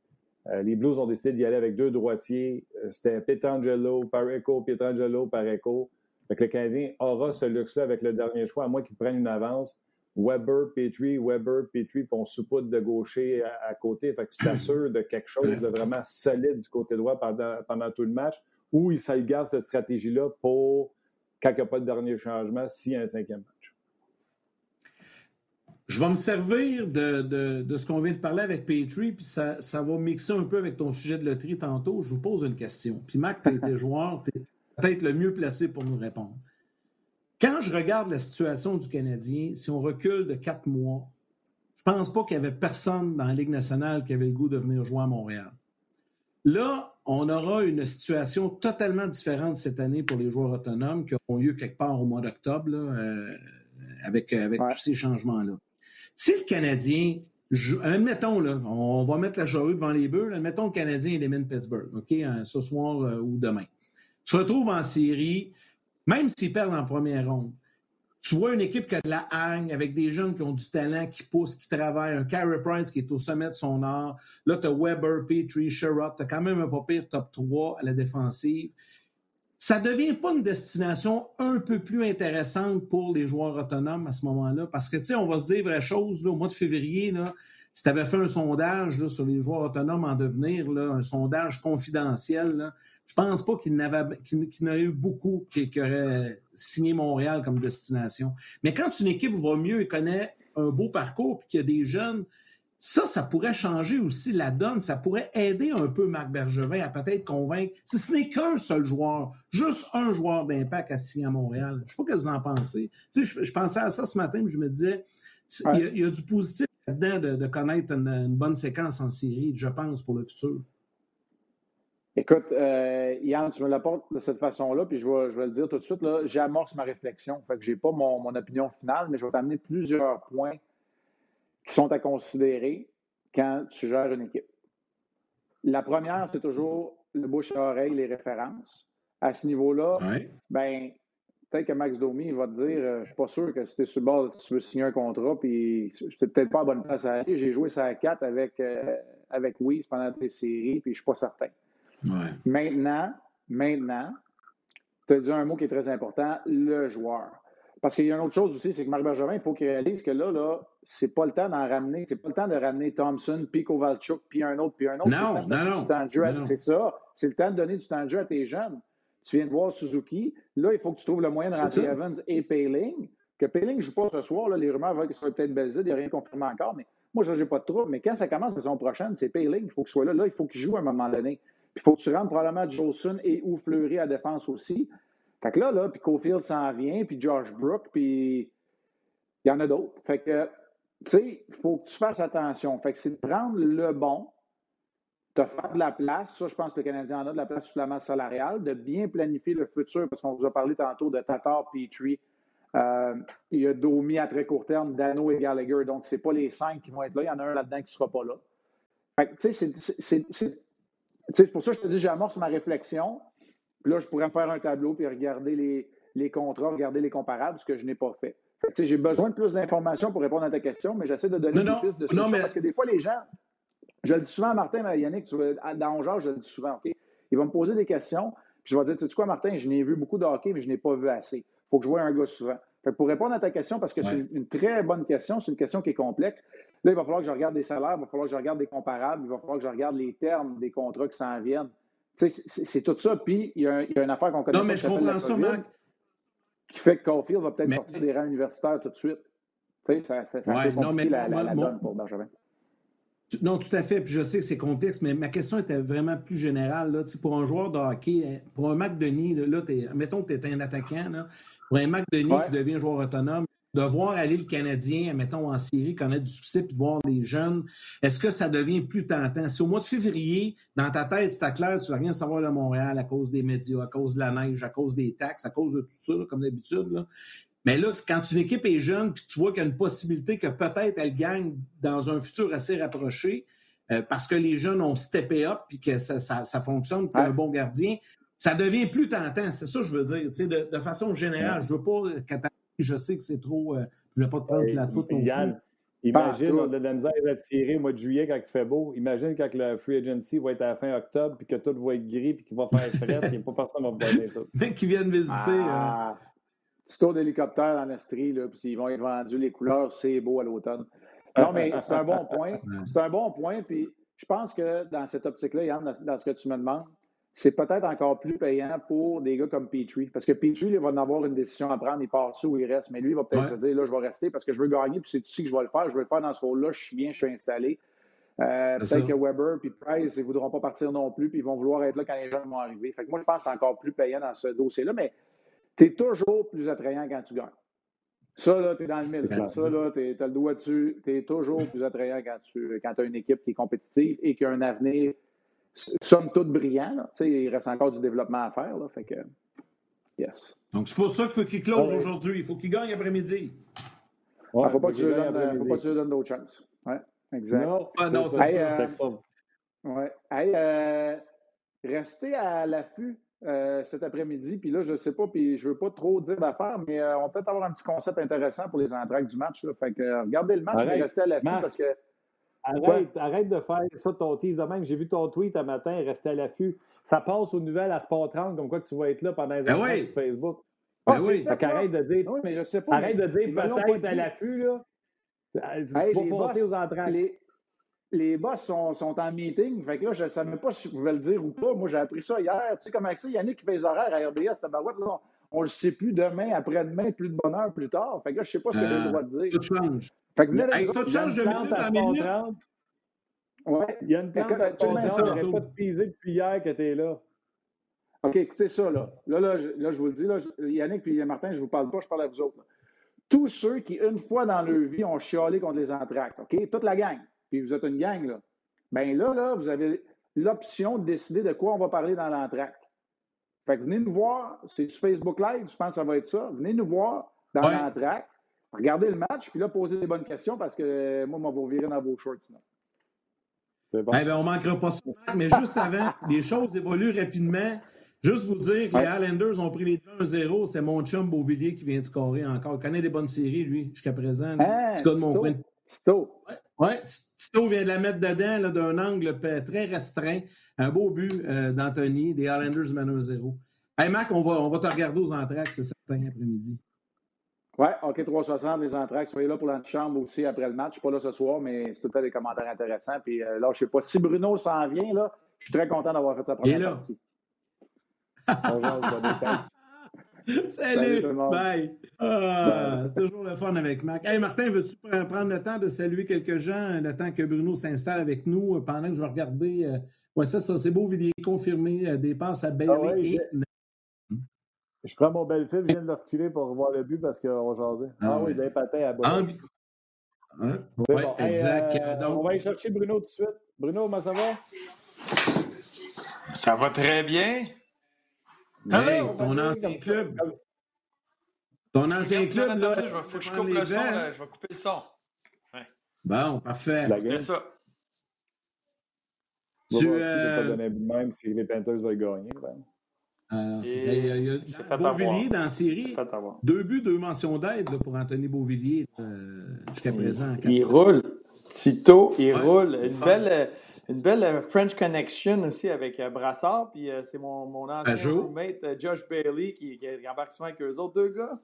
Euh, les Blues ont décidé d'y aller avec deux droitiers. Euh, c'était Petrangelo, Pareco, Pietrangelo, Pareco. Fait le Canadien aura ce luxe-là avec le dernier choix, à moins qu'il prenne une avance. Weber, Petrie, Weber, Petrie, puis on soupoute de gaucher à, côté. Fait que tu t'assures de quelque chose de vraiment solide du côté droit pendant, tout le match, ou il garde cette stratégie-là pour, quand il n'y a pas de dernier changement, s'il y a un cinquième match. Je vais me servir de, de, ce qu'on vient de parler avec Petrie, puis ça, ça, va mixer un peu avec ton sujet de loterie tantôt. Je vous pose une question. Puis Mac, tu été joueur, tu es peut-être le mieux placé pour nous répondre. Quand je regarde la situation du Canadien, si on recule de quatre mois, je ne pense pas qu'il y avait personne dans la Ligue nationale qui avait le goût de venir jouer à Montréal. Là, on aura une situation totalement différente cette année pour les joueurs autonomes qui auront lieu quelque part au mois d'octobre euh, avec, avec tous ces changements-là. Si le Canadien, admettons, là, on va mettre la charrue devant les bœufs, admettons le Canadien élimine Pittsburgh, OK, hein, ce soir euh, ou demain. Se retrouve en série, même s'ils perdent en première ronde, tu vois une équipe qui a de la haine, avec des jeunes qui ont du talent, qui poussent, qui travaillent, un Carey Price qui est au sommet de son art. Là, tu as Weber, Petrie, Sherrod, tu as quand même un pas pire top 3 à la défensive. Ça ne devient pas une destination un peu plus intéressante pour les joueurs autonomes à ce moment-là? Parce que, tu sais, on va se dire vraie chose, là, au mois de février, là, si tu avais fait un sondage sur les joueurs autonomes en devenir, là, un sondage confidentiel, là, je pense pas qu'il n'aurait eu beaucoup qui, auraient signé Montréal comme destination. Mais quand une équipe va mieux et connaît un beau parcours, puis qu'il y a des jeunes, ça, ça pourrait changer aussi la donne. Ça pourrait aider un peu Marc Bergevin à peut-être convaincre, si ce n'est qu'un seul joueur, juste un joueur d'impact à signer à Montréal. Je ne sais pas ce que vous en pensez. Tu sais, je, pensais à ça ce matin, mais je me disais, il y, a, du positif là-dedans de, connaître une, bonne séquence en série, je pense, pour le futur. Écoute, euh, Yann, tu me l'apportes de cette façon-là, puis je vais, je vais le dire tout de suite, là, j'amorce ma réflexion. Fait que je n'ai pas mon, opinion finale, mais je vais t'amener plusieurs points qui sont à considérer quand tu gères une équipe. La première, c'est toujours le bouche à oreille, les références. À ce niveau-là, ben, peut-être que Max Domi va te dire euh, Je ne suis pas sûr que si tu es sur le bord, tu veux signer un contrat, puis je peut-être pas à bonne place à aller. J'ai joué ça à 4 avec, euh, avec pendant tes séries, puis je ne suis pas certain. Maintenant, maintenant, tu as dit un mot qui est très important, le joueur. Parce qu'il y a une autre chose aussi, c'est que Marc Bergevin, il faut qu'il réalise que là, là, c'est pas le temps d'en ramener, c'est pas le temps de ramener Thompson, puis Kovalchuk, puis un autre, puis un autre. Non, non, non. C'est ça. C'est le temps de donner du temps de jeu à tes jeunes. Tu viens de voir Suzuki. Là, il faut que tu trouves le moyen de rentrer Evans et Payling. Que Payling ne joue pas ce soir, là, les rumeurs veulent que ce soit peut-être Belzid, il n'y a rien confirmé encore, mais moi, je n'ai pas de trouble. Mais quand ça commence la saison prochaine, c'est Payling, il faut qu'il soit là. Là, il faut qu'il joue à un moment donné. Il faut que tu rentres probablement Jolson et ou Fleury à défense aussi. Fait que là, là, puis Cofield s'en vient, puis Josh Brook, puis il y en a d'autres. Fait que, tu sais, il faut que tu fasses attention. Fait que c'est de prendre le bon, de faire de la place. Ça, je pense que le Canadien en a de la place sous la masse salariale, de bien planifier le futur, parce qu'on vous a parlé tantôt de Tatar, Petrie. Euh, il y a Domi à très court terme, Dano et Gallagher. Donc, ce n'est pas les cinq qui vont être là. Il y en a un là-dedans qui ne sera pas là. Fait que, tu sais, c'est pour ça que je te dis, j'amorce ma réflexion. Puis là, je pourrais me faire un tableau puis regarder les, les contrats, regarder les comparables, ce que je n'ai pas fait. j'ai besoin de plus d'informations pour répondre à ta question, mais j'essaie de donner des pistes de solution parce que des fois, les gens, je le dis souvent à Martin, à Yannick, tu dans genre, je le dis souvent, OK? Ils vont me poser des questions, puis je vais dire, tu sais quoi, Martin, je n'ai vu beaucoup de hockey, mais je n'ai pas vu assez. Il faut que je voie un gars souvent. pour répondre à ta question, parce que c'est une, très bonne question, c'est une question qui est complexe, Là, il va falloir que je regarde des salaires, il va falloir que je regarde des comparables, il va falloir que je regarde les termes des contrats qui s'en viennent. C'est tout ça. Puis, il y, a, il y a une affaire qu'on connaît non, mais je comprends ça, Marc. Qui fait que Caulfield va peut-être sortir des rangs universitaires tout de suite. Tu sais, ça, ça, ça ouais, non, mais la, la, donne pour Benjamin. Non, tout à fait. Puis je sais que c'est complexe, mais ma question était vraiment plus générale. Là. Pour un joueur de hockey, hein, pour un Mac Denis, là, mettons que tu es un attaquant, là, pour un Mac Denis Ouais. qui devient joueur autonome, de voir aller le Canadien, mettons, en série, connaître du succès, puis de voir les jeunes, est-ce que ça devient plus tentant? Si au mois de février, dans ta tête, c'est clair, tu ne vas rien savoir de Montréal à cause des médias, à cause de la neige, à cause des taxes, à cause de tout ça, là, comme d'habitude. Mais là, quand une équipe est jeune, puis que tu vois qu'il y a une possibilité que peut-être elle gagne dans un futur assez rapproché, euh, parce que les jeunes ont steppé up, puis que ça, ça, ça fonctionne, Ouais. un bon gardien, ça devient plus tentant. C'est ça que je veux dire. Tu sais, De, de façon générale, je veux pas qu'attaquer, je sais que c'est trop. euh, je ne vais pas te prendre Hey, la faute non plus. Yann, imagine, on a de la misère à tirer au mois de juillet quand il fait beau. Imagine quand le free agency va être à la fin octobre, puis que tout va être gris, puis qu'il va faire frais, puis pas personne va me donner ça. Mec qui viennent visiter. euh, Ah, petit tour d'hélicoptère dans l'Estrie, là, puis ils vont être vendus les couleurs, c'est beau à l'automne. Non, mais c'est un bon point. C'est un bon point, puis je pense que dans cette optique-là, Yann, dans, ce que tu me demandes, c'est peut-être encore plus payant pour des gars comme Petrie. Parce que Petrie, il va en avoir une décision à prendre, il part où il reste. Mais lui, il va peut-être Ouais. se dire, là, je vais rester parce que je veux gagner, puis c'est ici que je vais le faire. Je veux le faire dans ce rôle-là, je suis bien, je suis installé. Euh, peut-être ça. que Weber puis Price, ils ne voudront pas partir non plus, puis ils vont vouloir être là quand les jeunes vont arriver. Fait que moi, je pense que c'est encore plus payant dans ce dossier-là, mais tu es toujours plus attrayant quand tu gagnes. Ça, là, tu es dans le mille. Ça, là, tu as le doigt dessus. Tu es toujours plus attrayant quand tu quand as une équipe qui est compétitive et qui a un avenir, somme toute, brillant. là. Tu sais, il reste encore du développement à faire. Là, fait que, yes. Donc, c'est pour ça qu'il faut qu'il close Ouais. aujourd'hui. Il faut qu'il gagne après-midi. Ouais, Il ne faut pas que faut tu lui qu'il gagne donnes, euh, faut pas que tu lui donnes d'autres chances. Ouais, exact. Non, Ah, non, c'est ça. ça. Ça. Ouais. Hey, euh, restez à l'affût euh, cet après-midi. Puis là, je ne sais pas, puis je ne veux pas trop dire d'affaires, mais euh, on va peut-être avoir un petit concept intéressant pour les entraques du match. Là. Fait que euh, regardez le match, mais Arrête. restez à l'affût parce que. Arrête, arrête de faire ça, ton tease de même. J'ai vu ton tweet un matin, rester à l'affût. Ça passe aux nouvelles à Sport 30, comme quoi que tu vas être là pendant les Ben oui. sur Facebook. Ben Ah, oui. c'est Fait qu'arrête de dire, Oui, mais je sais pas. arrête mais de dire peut-être à l'affût, là. Tu Hey, vas les passer boss, aux entraques. Les, les boss sont, sont en meeting. Fait que là, je ne savais pas si je pouvais le dire ou pas. Moi, j'ai appris ça hier. Tu sais, comment ça, Yannick qui fait les horaires à RDS, tabarouette, là, on ne le sait plus demain, après-demain, plus de bonne heure plus tard. Fait que là, je ne sais pas ce que j'ai le droit de dire. Tout change. Fait que venez Hey, tout change de minute en minute. 30. Ouais. Il y a une plante à tu Sport me dis 30. ça J'aurais tantôt. pas de depuis hier que t'es là. OK, écoutez ça, là. Là, là, je, là, je vous le dis, là, je- Yannick et Martin, je ne vous parle pas, je parle à vous autres. là. Tous ceux qui, une fois dans leur vie, ont chialé contre les entractes, OK? Toute la gang. Puis vous êtes une gang, là. Bien là, là, vous avez l'option de décider de quoi on va parler dans l'entracte. Fait que venez nous voir, c'est sur Facebook Live, je pense que ça va être ça. Venez nous voir dans Ouais. l'entracte, regardez le match, puis là, posez des bonnes questions parce que moi, on va vous virer dans vos shorts sinon. C'est bon. Eh ben, on manquera pas ça. Mais juste avant, les choses évoluent rapidement. Juste vous dire que Ouais. les Highlanders ont pris les 2-0. C'est mon chum Beauvillier qui vient de scorer encore. Il connaît des bonnes séries, lui, jusqu'à présent. Hein, Petit gars de mon coin. Tito. Ouais, Tito vient de la mettre dedans d'un angle très restreint. Un beau but euh, d'Anthony. Les Highlanders mènent 1-0. Hey Mac, on va, on va te regarder aux entraques, c'est certain, après-midi. Ouais, OK 360, les entraques. Soyez là pour l'antichambre aussi après le match. Je suis pas là ce soir, mais c'est tout le temps des commentaires intéressants. Puis euh, là, je sais pas. Si Bruno s'en vient, là, je suis très content d'avoir fait sa première là. partie. Détails. Salut, Salut tout le monde. bye. Ah, Toujours le fun avec Mac. Hey Martin, veux-tu pre- prendre le temps de saluer quelques gens, le temps que Bruno s'installe avec nous, euh, pendant que je vais regarder. euh, ouais, ça, ça c'est beau, vidéo confirmé, euh, des passes à Bailey Ah ouais, et. Je prends mon bel film, je viens de le reculer pour voir le but parce qu'on jasait. Ah, Ah oui, ouais. d'un patin à bas. Ambi- Hein? C'est Ouais, bon. Hey, exact. euh, Donc- On va aller chercher Bruno tout de suite. Bruno, comment ça va? Ça va très bien. Hey, on va ton ancien club. Ton ancien club, là. attendez, je vais, faut que je prendre coupe les le son. vents. là, je vais couper le son. Bon, parfait. C'est ça. Tu vas euh, pas donner même si les Panthers veulent gagner. Ben. Alors, Et il y a, il y a- c'est fait Beauvillier avoir. dans la série. Deux buts, deux mentions d'aide pour Anthony Beauvillier euh, jusqu'à présent. Il, il roule. Tito, il Ouais, roule. Une belle, euh, une belle euh, French connection aussi avec euh, Brassard. Puis euh, c'est mon, mon ancien roommate, Josh Bailey, qui, qui embarque souvent avec eux autres. Deux gars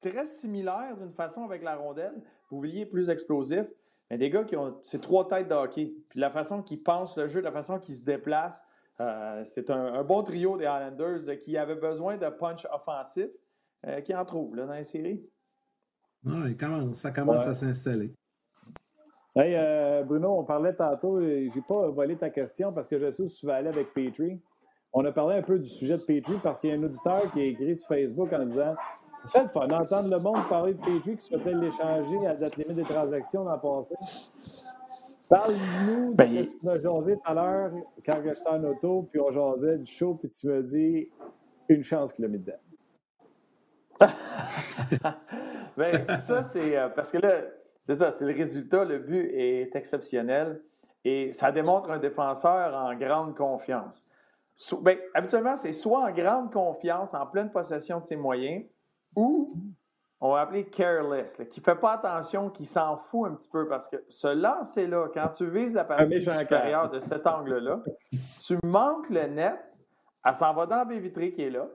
très similaires d'une façon avec la rondelle. Bouvillier est plus explosif. mais des gars qui ont ces trois têtes de hockey. Puis la façon qu'ils pensent le jeu, la façon qu'ils se déplacent, euh, c'est un, bon trio des Islanders qui avait besoin de punch offensif, euh, qui en trouve là, dans la série. Oui, ça commence à s'installer. Hey, euh, Bruno, on parlait tantôt, j'ai pas volé ta question parce que je sais où tu vas aller avec Petrie. On a parlé un peu du sujet de Petrie parce qu'il y a un auditeur qui a écrit sur Facebook en disant c'est le fun d'entendre le monde parler de Petrie qui souhaitait l'échanger à la date limite des transactions dans le passé. Parle-nous de ben, ce que tu m'as jasé tout à l'heure quand j'étais en auto, puis on jasait du show, puis tu me dis une chance qu'il l'a mis dedans. ben, ça, c'est euh, parce que là, c'est ça, c'est le résultat. Le but est exceptionnel et ça démontre un défenseur en grande confiance. ben, habituellement, c'est soit en grande confiance, en pleine possession de ses moyens, ou on va appeler careless, qui ne fait pas attention, qui s'en fout un petit peu parce que ce lancer-là, quand tu vises la partie supérieure de cet angle-là, tu manques le net, elle s'en va dans la baie vitrée qui est là,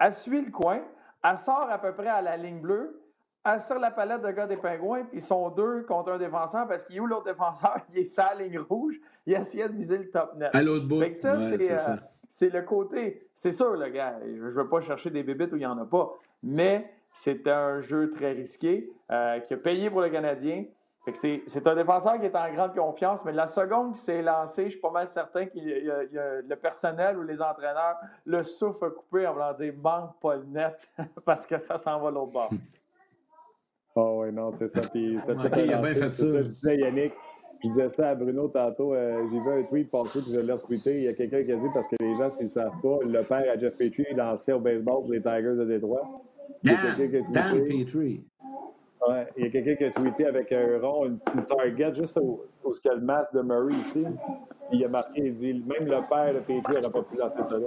elle suit le coin, elle sort à peu près à la ligne bleue, sort la palette de gars des pingouins, puis ils sont deux contre un défenseur parce qu'il est où l'autre défenseur? Il est sa ligne rouge, il essaie de viser le top net. À l'autre bout. ça, euh, c'est le côté. C'est sûr, le gars, je ne veux pas chercher des bébites où il n'y en a pas, mais c'était un jeu très risqué euh, qui a payé pour le Canadien. C'est un défenseur qui est en grande confiance, mais la seconde qui s'est lancé, je suis pas mal certain que le personnel ou les entraîneurs le souffle coupé en voulant dire manque pas le net parce que ça s'en va l'autre bord. Oh oui, non, c'est ça. Puis, il a bien fait ça. Je disais Yannick, je disais ça à Bruno tantôt. Euh, j'ai vu un tweet passer, puis je l'ai retweeté. Il y a quelqu'un qui a dit, parce que les gens, s'ils ne savent pas, le père à Jeff Petrie, il lançait au baseball pour les Tigers de Détroit. Dan, Dan Petrie. Ouais, il y a quelqu'un qui a tweeté avec un rond, une, target juste au, ce le masque de Murray ici. Il a marqué, il dit même le père de Petrie n'aurait pas pu lancer ça là.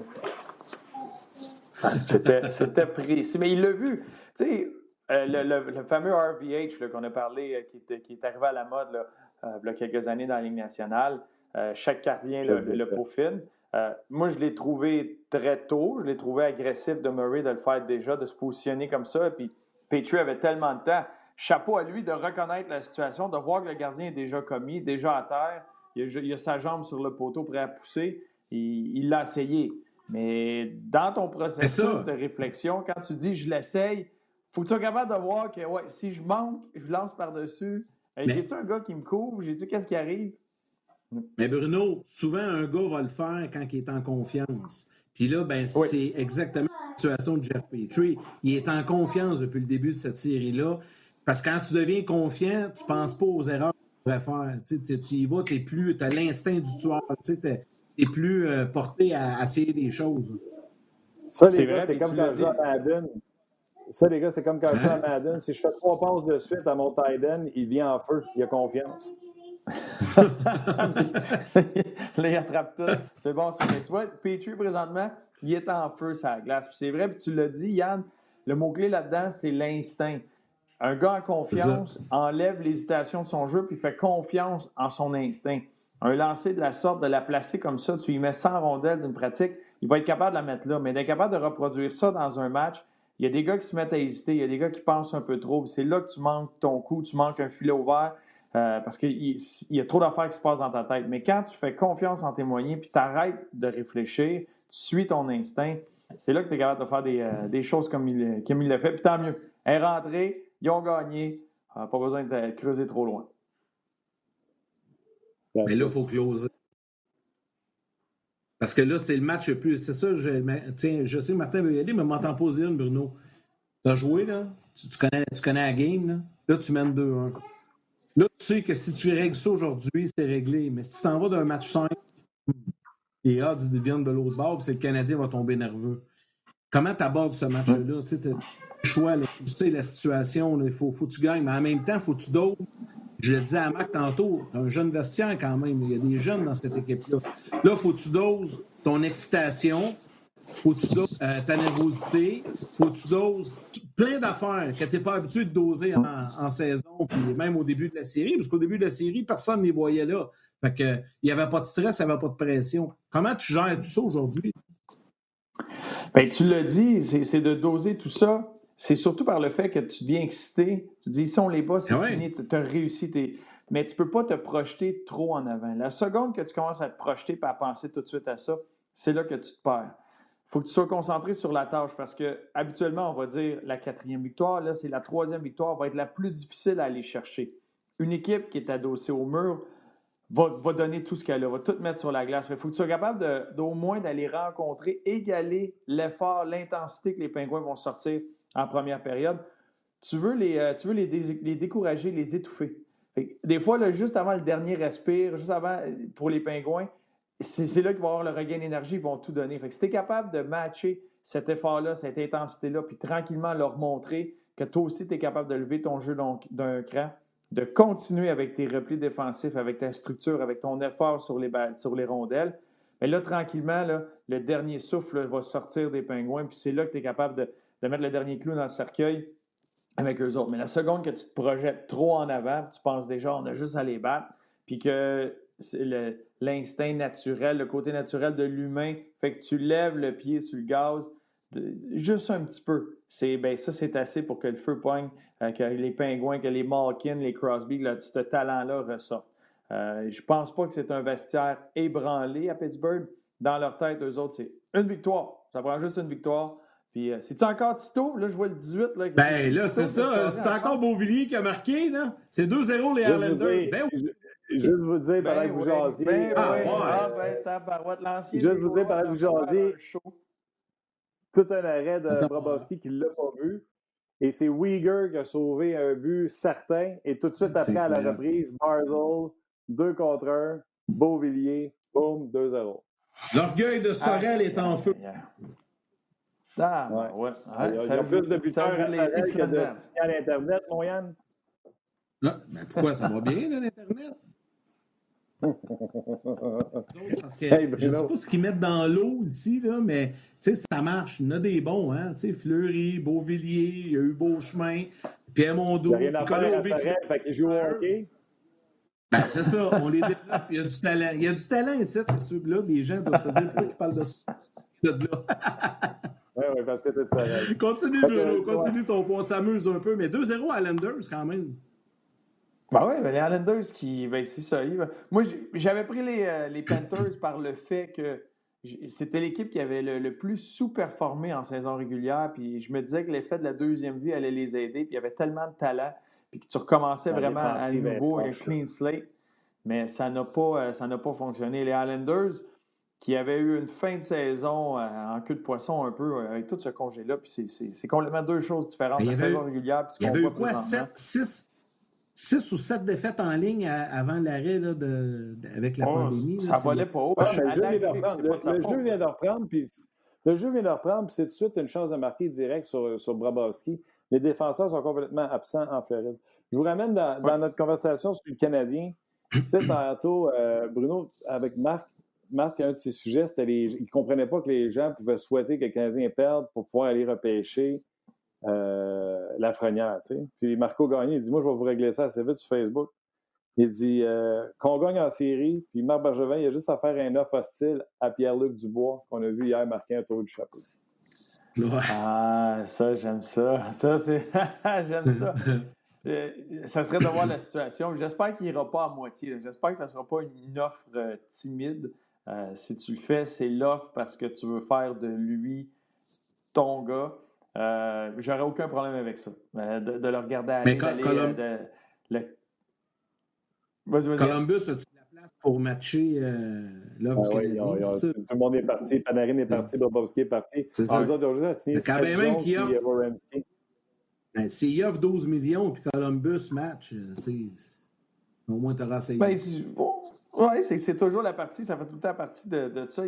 C'était précis. Mais il l'a vu. Tu sais, euh, le, fameux RVH qu'on a parlé, euh, qui, qui, est arrivé à la mode là, euh, il y a quelques années dans la Ligue nationale, chaque gardien le, le peaufine. moi, je l'ai trouvé très tôt. Je l'ai trouvé agressif de Murray de le faire déjà, de se positionner comme ça. Et puis, Petrie avait tellement de temps chapeau à lui de reconnaître la situation, de voir que le gardien est déjà commis, déjà à terre. Il a, sa jambe sur le poteau prêt à pousser. Il l'a essayé. Mais dans ton processus de réflexion, quand tu dis je l'essaye, faut que tu sois capable de voir que ouais, si je manque, je lance par-dessus. J'ai-tu un gars qui me couvre? J'ai-tu qu'est-ce qui arrive? Mais Bruno, souvent un gars va le faire quand il est en confiance. Puis là, ben, c'est exactement la situation de Jeff Petrie. Il est en confiance depuis le début de cette série-là. Parce que quand tu deviens confiant, tu ne penses pas aux erreurs que tu pourrais faire. Tu, y vas, tu plus, as l'instinct du tueur. Tu es, plus euh, porté à, essayer des choses. Ça, les gars, c'est comme à Madden. Ça, les gars, c'est comme quand je joue à Madden. Si je fais trois passes de suite à mon tight end, il vient en feu. Il a confiance. là, il attrape tout. C'est bon. Mais tu vois, Petrie, présentement, il est en feu, sa glace. Puis c'est vrai, puis tu l'as dit, Yann, le mot-clé là-dedans, c'est l'instinct. Un gars en confiance enlève l'hésitation de son jeu puis fait confiance en son instinct. Un lancer de la sorte, de la placer comme ça, tu y mets 100 rondelles d'une pratique, il va être capable de la mettre là. Mais d'être capable de reproduire ça dans un match, il y a des gars qui se mettent à hésiter, il y a des gars qui pensent un peu trop. C'est là que tu manques ton coup, tu manques un filet ouvert euh, parce qu'il y a trop d'affaires qui se passent dans ta tête. Mais quand tu fais confiance en tes moyens puis tu arrêtes de réfléchir, tu suis ton instinct, c'est là que tu es capable de faire des, euh, choses comme il, comme l'a fait. Puis tant mieux. Elle est rentrée, ils ont gagné. pas besoin de creuser trop loin. Mais là, il faut closer. Parce que là, c'est le match le plus. C'est ça, je, tiens, je sais, Martin veut y aller, mais m'entends poser une, Bruno. Tu as joué, là? Tu, connais, tu connais la game, là? Là, tu mènes 2-1. Là, tu sais que si tu règles ça aujourd'hui, c'est réglé. Mais si tu t'en vas d'un match 5, les odds viennent de l'autre bord, puis c'est le Canadien va tomber nerveux. Comment tu abordes ce match-là? Tu sais, choix, tu sais la situation, il faut, faut que tu gagnes, mais en même temps, il faut que tu doses. Je le disais à Mac tantôt, un jeune vestiaire quand même, il y a des jeunes dans cette équipe-là. Là, il faut que tu doses ton excitation, faut que tu doses euh, ta nervosité, faut que tu doses plein d'affaires que tu n'es pas habitué de doser en, saison, puis même au début de la série, parce qu'au début de la série, personne ne les voyait là. Fait que, il n'y avait pas de stress, il n'y avait pas de pression. Comment tu gères tout ça aujourd'hui? Bien, tu l'as dit, c'est de doser tout ça c'est surtout par le fait que tu deviens excité. Tu dis, si on les bat, c'est ah fini, tu as réussi. mais tu ne peux pas te projeter trop en avant. La seconde que tu commences à te projeter et à penser tout de suite à ça, c'est là que tu te perds. Il faut que tu sois concentré sur la tâche parce que habituellement, on va dire la quatrième victoire. Là, c'est la troisième victoire, va être la plus difficile à aller chercher. Une équipe qui est adossée au mur va, donner tout ce qu'elle a, va tout mettre sur la glace. Il faut que tu sois capable d'au moins d'aller rencontrer, égaler l'effort, l'intensité que les Pingouins vont sortir en première période. Tu veux les, euh, décourager, les étouffer. Des fois, juste avant le dernier respire, juste avant, pour les pingouins, c'est là qu'ils vont avoir le regain d'énergie, ils vont tout donner. Fait que si tu es capable de matcher cet effort-là, cette intensité-là, puis tranquillement leur montrer que toi aussi, tu es capable de lever ton jeu d'un cran, de continuer avec tes replis défensifs, avec ta structure, avec ton effort sur les, sur les rondelles, mais là, tranquillement, là, le dernier souffle va sortir des pingouins, puis c'est là que tu es capable de, de mettre le dernier clou dans le cercueil avec eux autres. Mais la seconde que tu te projettes trop en avant, tu penses déjà, on a juste à les battre, puis que l'instinct naturel, le côté naturel de l'humain fait que tu lèves le pied sur le gaz juste un petit peu. C'est, ben, ça, c'est assez pour que le feu poigne, euh, que les pingouins, que les Malkin, les Crosby, là, ce talent-là ressorte. Euh, je pense pas que c'est un vestiaire ébranlé à Pittsburgh. Dans leur tête, eux autres, c'est une victoire. Ça prend juste une victoire. Puis, euh, c'est-tu encore Tito? Là, je vois le 18. Là, ben là, c'est ça. C'est encore Beauvillier qui a marqué, là. C'est 2-0 les Islanders. Ben oui. Juste vous dire, pendant ben que vous jasiez. Ben ah, ouais. Ah, ben, tabarouette, l'ancien. Juste vous dire, pendant que vous jasiez. Tout un arrêt de Brabowski qui ne l'a pas vu. Et c'est Uyghur qui a sauvé un but certain. Et tout de suite après, à la reprise, Barzell, 2 contre 1, Beauvillier, boum, 2-0. L'orgueil de Sorel est en feu. Ah, ouais. il y a, plus de buteurs à Sorel que de signal Internet, mon Yann. Non, mais pourquoi ça va bien, l'Internet? Parce que je ne sais pas ce qu'ils mettent dans l'eau ici, là, mais ça marche. Il y en a des bons, hein? Fleury, Beauvillier, il y a eu Beauchemin, Pierre Mondou, Colombie. Fait joue au hockey. Ben, c'est ça, on les développe. Il y a du talent. Il y a du talent ici, ceux-là. Les gens doivent se dire pourquoi ils parlent de ça. De là. Oui, oui, parce que tu es Continue, Bruno, continue ton point. On s'amuse un peu, mais 2-0 à Landers quand même. Ben oui, les Islanders qui. Ben c'est ça. Moi, j'avais pris les, euh, les, Panthers par le fait que c'était l'équipe qui avait le, plus sous-performé en saison régulière. Puis je me disais que l'effet de la deuxième vie allait les aider. Puis il y avait tellement de talent. Puis que tu recommençais vraiment à nouveau, un clean slate. Mais ça n'a pas, euh, ça n'a pas fonctionné. Les Islanders qui avaient eu une fin de saison euh, en queue de poisson un peu avec tout ce congé-là. Puis c'est complètement deux choses différentes. La saison régulière. Puis il y avait eu quoi? 7, 6, six ou sept défaites en ligne avant l'arrêt de, avec la oh, pandémie. Ça volait pas haut. le, jeu vient de reprendre, puis le jeu vient de reprendre, puis c'est tout de suite une chance de marquer direct sur, sur Brabowski. Les défenseurs sont complètement absents en Floride. Je vous ramène dans, notre conversation sur le Canadien. tu sais, tantôt, euh, Bruno, avec Marc, Marc, un de ses sujets, c'était les, il ne comprenait pas que les gens pouvaient souhaiter que le Canadien perde pour pouvoir aller repêcher euh, la frenière, Tu sais. Puis Marco Gagné, il dit Moi, je vais vous régler ça assez vite sur Facebook. Il dit euh, qu'on gagne en série, puis Marc Bergevin, il a juste à faire un offre hostile à Pierre-Luc Dubois, qu'on a vu hier marquer un tour du chapeau. Ah, ça, j'aime ça. Ça, c'est. j'aime ça. Euh, ça serait de voir la situation. J'espère qu'il n'ira pas à moitié. J'espère que ça ne sera pas une offre timide. Si tu le fais, c'est l'offre parce que tu veux faire de lui ton gars. Euh, J'aurais aucun problème avec ça. Euh, de, le regarder aller. Mais Columbus, as-tu la place pour matcher euh, l'offre ah, oui, Tout le monde est parti. Panarin est parti. Bobovski est parti. C'est ça. Juste signé quand même qu'il offre. Ben, S'il offre 12 millions puis Columbus match, euh, au moins tu auras essayé. Ben, oui, c'est toujours la partie. Ça fait tout le temps partie de, de ça.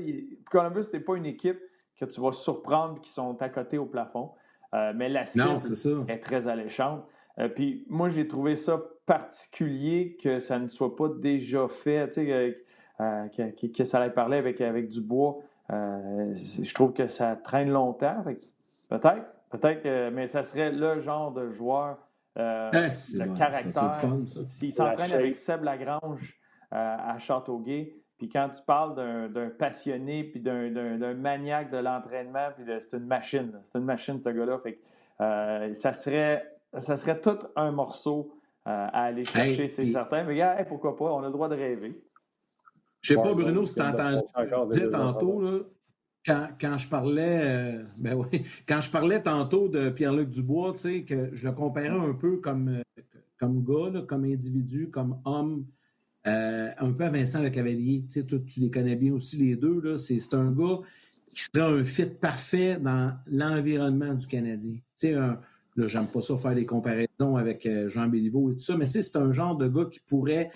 Columbus n'est pas une équipe que tu vas surprendre qui sont à côté au plafond. Euh, mais la cible est, très alléchante. Euh, puis moi, j'ai trouvé ça particulier que ça ne soit pas déjà fait, tu sais, euh, que, ça allait parler avec, avec Dubois. je trouve que ça traîne longtemps. Peut-être, peut-être, mais ça serait le genre de joueur, eh, le caractère. S'il s'entraîne avec Seb Lagrange à Châteauguay, puis quand tu parles d'un passionné, puis d'un maniaque de l'entraînement, puis c'est une machine. C'est une machine, ce gars-là. Fait euh, ça, serait, ça serait tout un morceau à aller chercher, c'est certain. Mais gars, pourquoi pas? On a le droit de rêver. Je sais pas, Bruno, si tu as entendu ce que tantôt, là, quand, quand, je parlais, euh, ben oui, quand je parlais tantôt de Pierre-Luc Dubois, tu sais, que je le comparais un peu comme, euh, comme gars, comme individu, comme homme, euh, un peu à Vincent Le Cavalier. Tu tu les connais bien aussi, les deux. Là. C'est, c'est un gars qui serait un fit parfait dans l'environnement du Canadien. Tu sais, là, j'aime pas ça faire des comparaisons avec Jean Béliveau et tout ça, mais tu sais, c'est un genre de gars qui pourrait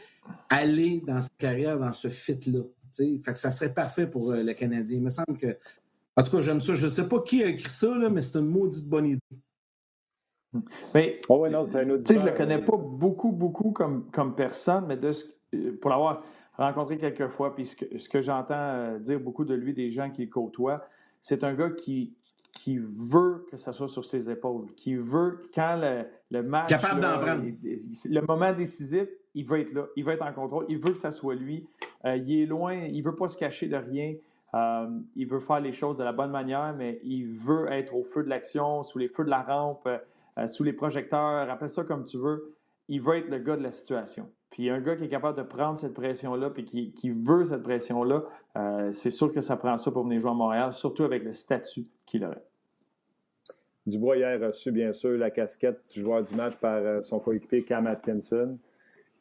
aller dans sa carrière dans ce fit-là. Fait que ça serait parfait pour le Canadien. Il me semble que. En tout cas, j'aime ça. Je ne sais pas qui a écrit ça, là, mais c'est une maudite bonne idée. Mais, oh ouais, non, je ne le connais pas beaucoup, beaucoup comme, comme personne, mais de pour l'avoir rencontré quelques fois, puis ce que, ce que j'entends dire beaucoup de lui, des gens qui le côtoient, c'est un gars qui, qui veut que ça soit sur ses épaules, qui veut, quand le, le match. Capable d'en prendre. Le moment décisif, il veut être là, il veut être en contrôle, il veut que ça soit lui. Euh, il est loin, il veut pas se cacher de rien. Euh, il veut faire les choses de la bonne manière, mais il veut être au feu de l'action, sous les feux de la rampe, euh, sous les projecteurs, appelle ça comme tu veux. Il veut être le gars de la situation. Puis un gars qui est capable de prendre cette pression-là, puis qui, qui, veut cette pression-là, c'est sûr que ça prend ça pour venir jouer à Montréal, surtout avec le statut qu'il aurait. Dubois hier a reçu bien sûr la casquette du joueur du match par son coéquipier Cam Atkinson.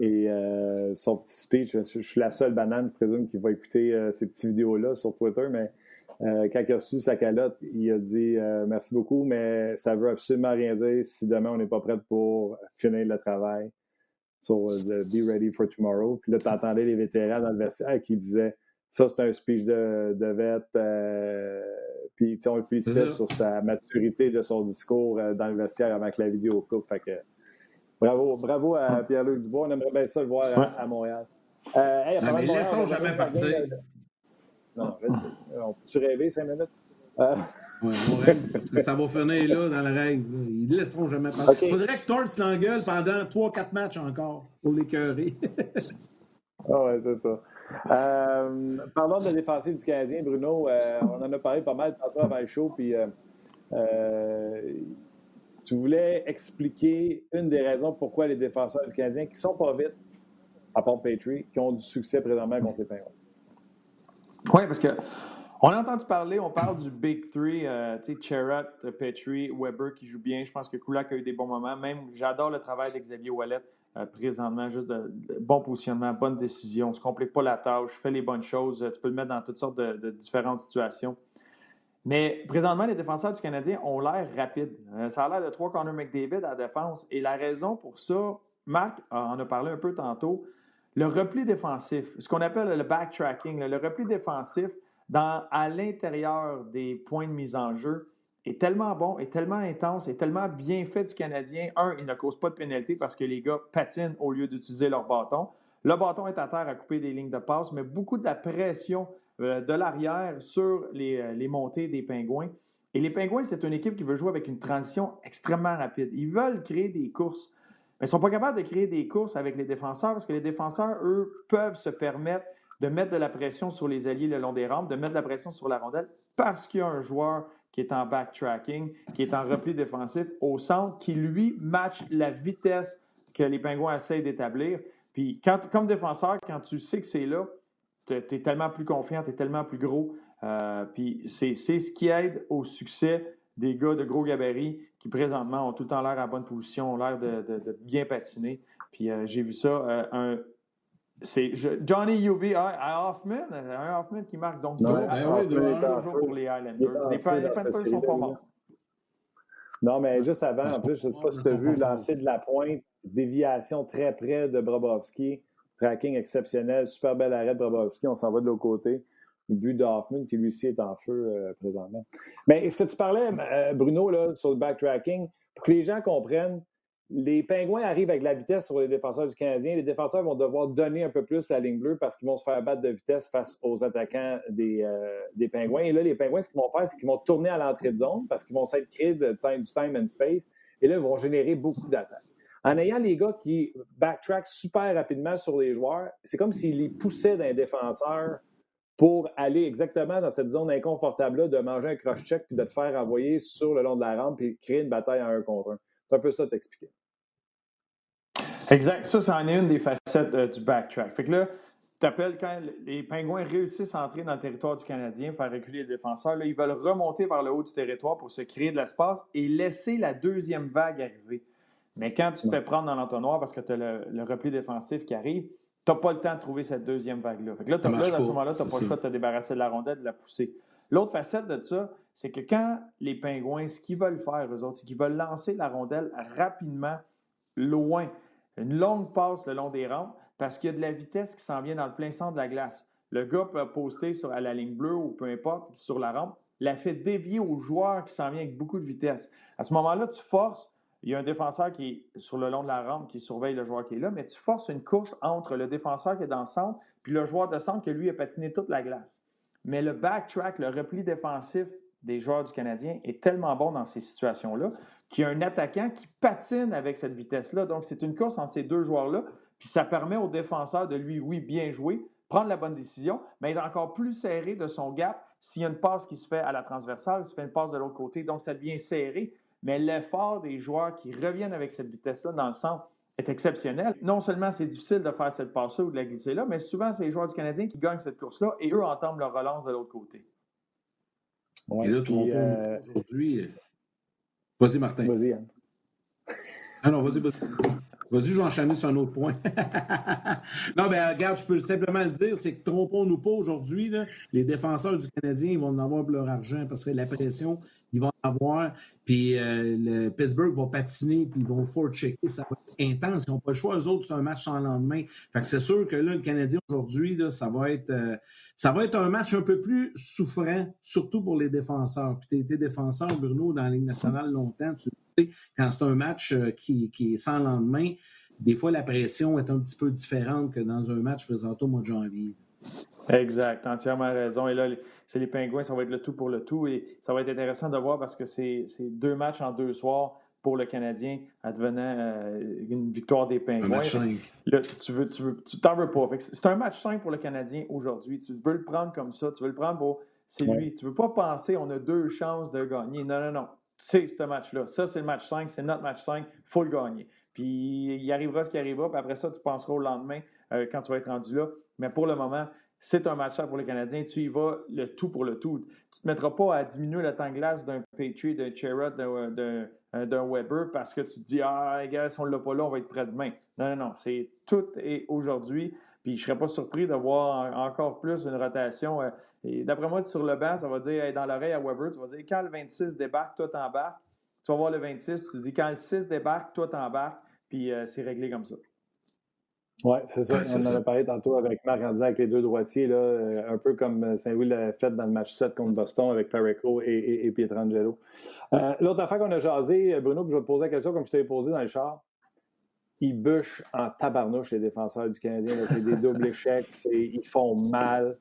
Et euh, son petit speech, je, suis la seule banane, je présume, qui va écouter euh, ces petites vidéos-là sur Twitter, mais euh, quand il a reçu sa calotte, il a dit merci beaucoup, mais ça veut absolument rien dire si demain on n'est pas prêt pour finir le travail. So, be ready for tomorrow. Puis là, tu entendais les vétérans dans le vestiaire qui disaient ça, c'est un speech de, de vet. puis on le félicitait sur sa maturité de son discours dans le vestiaire avant que la vidéo coupe. Fait que, Bravo, bravo à Pierre-Luc Dubois. On aimerait bien ça le voir à, Montréal. Euh, hey, non, mais laissons jamais partir. Non, on peut-tu rêver cinq minutes? Euh... Oui, on rêve, parce que ça va finir là dans la règle. Ils ne laisseront jamais partir. Il faudrait que Torts l'engueule pendant 3-4 matchs encore pour l'écœurer. ah ouais, c'est ça. Euh, parlons de la défensive du Canadien, Bruno. Euh, on en a parlé pas mal tantôt avant le show, puis euh, euh tu voulais expliquer une des raisons pourquoi les défenseurs du Canadien, qui ne sont pas vite, à part Petrie, qui ont du succès présentement contre les Penguins. Oui, parce que on a entendu parler, on parle du Big Three, euh, tu sais, Cherrott, Petrie, Weber qui joue bien. Je pense que Kulak a eu des bons moments. Même, j'adore le travail d'Xavier Wallet euh, présentement, juste de, bon positionnement, bonne décision. On ne se complique pas la tâche, fait les bonnes choses. Tu peux le mettre dans toutes sortes de différentes situations. Mais présentement, les défenseurs du Canadien ont l'air rapides. Euh, ça a l'air de trois Connor McDavid à la défense. Et la raison pour ça, Marc en a parlé un peu tantôt, le repli défensif, ce qu'on appelle le backtracking, le repli défensif à l'intérieur des points de mise en jeu est tellement bon, est tellement intense, est tellement bien fait du Canadien. Un, il ne cause pas de pénalité parce que les gars patinent au lieu d'utiliser leur bâton. Le bâton est à terre à couper des lignes de passe, mais beaucoup de la pression euh, de l'arrière sur euh, les, montées des Pingouins. Et les Pingouins, c'est une équipe qui veut jouer avec une transition extrêmement rapide. Ils veulent créer des courses, mais ils ne sont pas capables de créer des courses avec les défenseurs parce que les défenseurs, eux, peuvent se permettre de mettre de la pression sur les alliés le long des rampes, de mettre de la pression sur la rondelle parce qu'il y a un joueur qui est en backtracking, qui est en repli défensif au centre, qui lui match la vitesse que les Pingouins essayent d'établir. Puis, quand, comme défenseur, quand tu sais que c'est là, tu es tellement plus confiant, tu es tellement plus gros. Euh, puis c'est ce qui aide au succès des gars de gros gabarits qui présentement ont tout le temps l'air à bonne position, ont l'air de, bien patiner. Puis euh, j'ai vu ça, euh, un, c'est Johnny Uv à, Hoffman, un Hoffman qui marque donc non, ben toujours pour les Highlanders. Les Panthers sont pas morts. Non, mais juste avant, en plus, je ne sais pas si tu as vu lancer de la pointe, déviation très près de Brobovski. Tracking exceptionnel, super bel arrêt de Brobovski. On s'en va de l'autre côté. But d'Hoffman, qui lui aussi est en feu euh, présentement. Mais est-ce que tu parlais, euh, Bruno, là, sur le backtracking, pour que les gens comprennent, les Pingouins arrivent avec la vitesse sur les défenseurs du Canadien. Les défenseurs vont devoir donner un peu plus la ligne bleue parce qu'ils vont se faire battre de vitesse face aux attaquants des, euh, des Pingouins. Et là, les Pingouins, ce qu'ils vont faire, c'est qu'ils vont tourner à l'entrée de zone parce qu'ils vont s'être créés de time, du time and space. Et là, ils vont générer beaucoup d'attaques en ayant les gars qui backtrack super rapidement sur les joueurs, c'est comme s'ils les poussaient d'un défenseur pour aller exactement dans cette zone inconfortable-là, de manger un cross-check puis de te faire envoyer sur le long de la rampe et créer une bataille à un contre un. C'est un peu ça t'expliquer. Exact. Ça, c'en est une des facettes euh, du backtrack. Fait que là, tu appelles quand les Pingouins réussissent à entrer dans le territoire du Canadien, faire reculer les défenseurs, là, ils veulent remonter vers le haut du territoire pour se créer de l'espace et laisser la deuxième vague arriver. Mais quand tu te fais prendre dans l'entonnoir parce que tu as le, repli défensif qui arrive, tu n'as pas le temps de trouver cette deuxième vague-là. Fait que là, là, à ce moment-là, tu n'as pas le choix de te débarrasser de la rondelle, de la pousser. L'autre facette de ça, c'est que quand les Pingouins, ce qu'ils veulent faire, eux autres, c'est qu'ils veulent lancer la rondelle rapidement, loin. Une longue passe le long des rampes parce qu'il y a de la vitesse qui s'en vient dans le plein centre de la glace. Le gars peut poster sur, à la ligne bleue ou peu importe, sur la rampe, la fait dévier au joueur qui s'en vient avec beaucoup de vitesse. À ce moment-là, tu forces, il y a un défenseur qui est sur le long de la rampe qui surveille le joueur qui est là, mais tu forces une course entre le défenseur qui est dans le centre puis le joueur de centre qui, lui, a patiné toute la glace. Mais le backtrack, le repli défensif des joueurs du Canadien est tellement bon dans ces situations-là qu'il y a un attaquant qui patine avec cette vitesse-là. Donc, c'est une course entre ces deux joueurs-là. Puis ça permet au défenseur de lui, oui, bien jouer, prendre la bonne décision, mais être encore plus serré de son gap s'il y a une passe qui se fait à la transversale, s'il fait une passe de l'autre côté. Donc, ça devient serré. Mais l'effort des joueurs qui reviennent avec cette vitesse-là dans le centre est exceptionnel. Non seulement c'est difficile de faire cette passe-là ou de la glisser là, mais souvent, c'est les joueurs du Canadien qui gagnent cette course-là et eux entament leur relance de l'autre côté. et là, trompons euh... aujourd'hui. Vas-y, Martin. Vas-y, Ah non, vas-y, vas-y. Vas-y, je vais enchaîner sur un autre point. non, ben regarde, je peux simplement le dire, c'est que trompons-nous pas aujourd'hui, les défenseurs du Canadien, ils vont en avoir leur argent parce que la pression, ils vont en avoir. Puis euh, le Pittsburgh va patiner, puis ils vont checker Ça va être intense. Ils n'ont pas le choix. Eux autres, c'est un match sans lendemain. Fait que c'est sûr que là, le Canadien aujourd'hui, ça va être euh, ça va être un match un peu plus souffrant, surtout pour les défenseurs. Puis tu as été défenseur, Bruno, dans la Ligue nationale longtemps. Tu sais, quand c'est un match euh, qui, qui est sans lendemain, des fois, la pression est un petit peu différente que dans un match présenté au mois de janvier. Exact, entièrement raison. Et là, c'est les Pingouins, ça va être le tout pour le tout. Et ça va être intéressant de voir parce que c'est deux matchs en deux soirs pour le Canadien, advenant euh, une victoire des Pingouins. Un match 5. Là, tu veux, tu veux, tu t'en veux pas. C'est un match 5 pour le Canadien aujourd'hui. Tu veux le prendre comme ça. Tu veux le prendre pour. C'est lui. Tu veux pas penser on a deux chances de gagner. Non, non, non. C'est ce match-là. Ça, c'est le match 5. C'est notre match 5. Il faut le gagner. Puis il arrivera ce qui arrivera. Puis après ça, tu penseras au lendemain euh, quand tu vas être rendu là. Mais pour le moment, c'est un match pour les Canadiens. Tu y vas le tout pour le tout. Tu ne te mettras pas à diminuer le temps de glace d'un Patriot, d'un Cherrod, euh, d'un Weber parce que tu te dis Ah, les gars, si on ne l'a pas là, on va être près demain. Non, non, non. C'est tout et aujourd'hui. Puis je ne serais pas surpris de voir encore plus une rotation. Euh, d'après moi, sur le banc, ça va dire dans l'oreille à Weber, tu vas dire quand le 26 débarque, toi t'embarques. Tu vas voir le 26, tu dis quand le 6 débarque, toi t'embarques. Puis euh, c'est réglé comme ça. Oui, c'est ça. on en avait parlé tantôt avec Marc en disant avec les deux droitiers, là, euh, un peu comme euh, Saint-Louis l'a fait dans le match 7 contre Boston avec Perico et, et, Pietrangelo. Euh, L'autre affaire qu'on a jasé, Bruno, puis je vais te poser la question comme je t'avais posé dans le char. Ils bûchent en tabarnouche les défenseurs du Canadien. C'est des doubles échecs, ils font mal.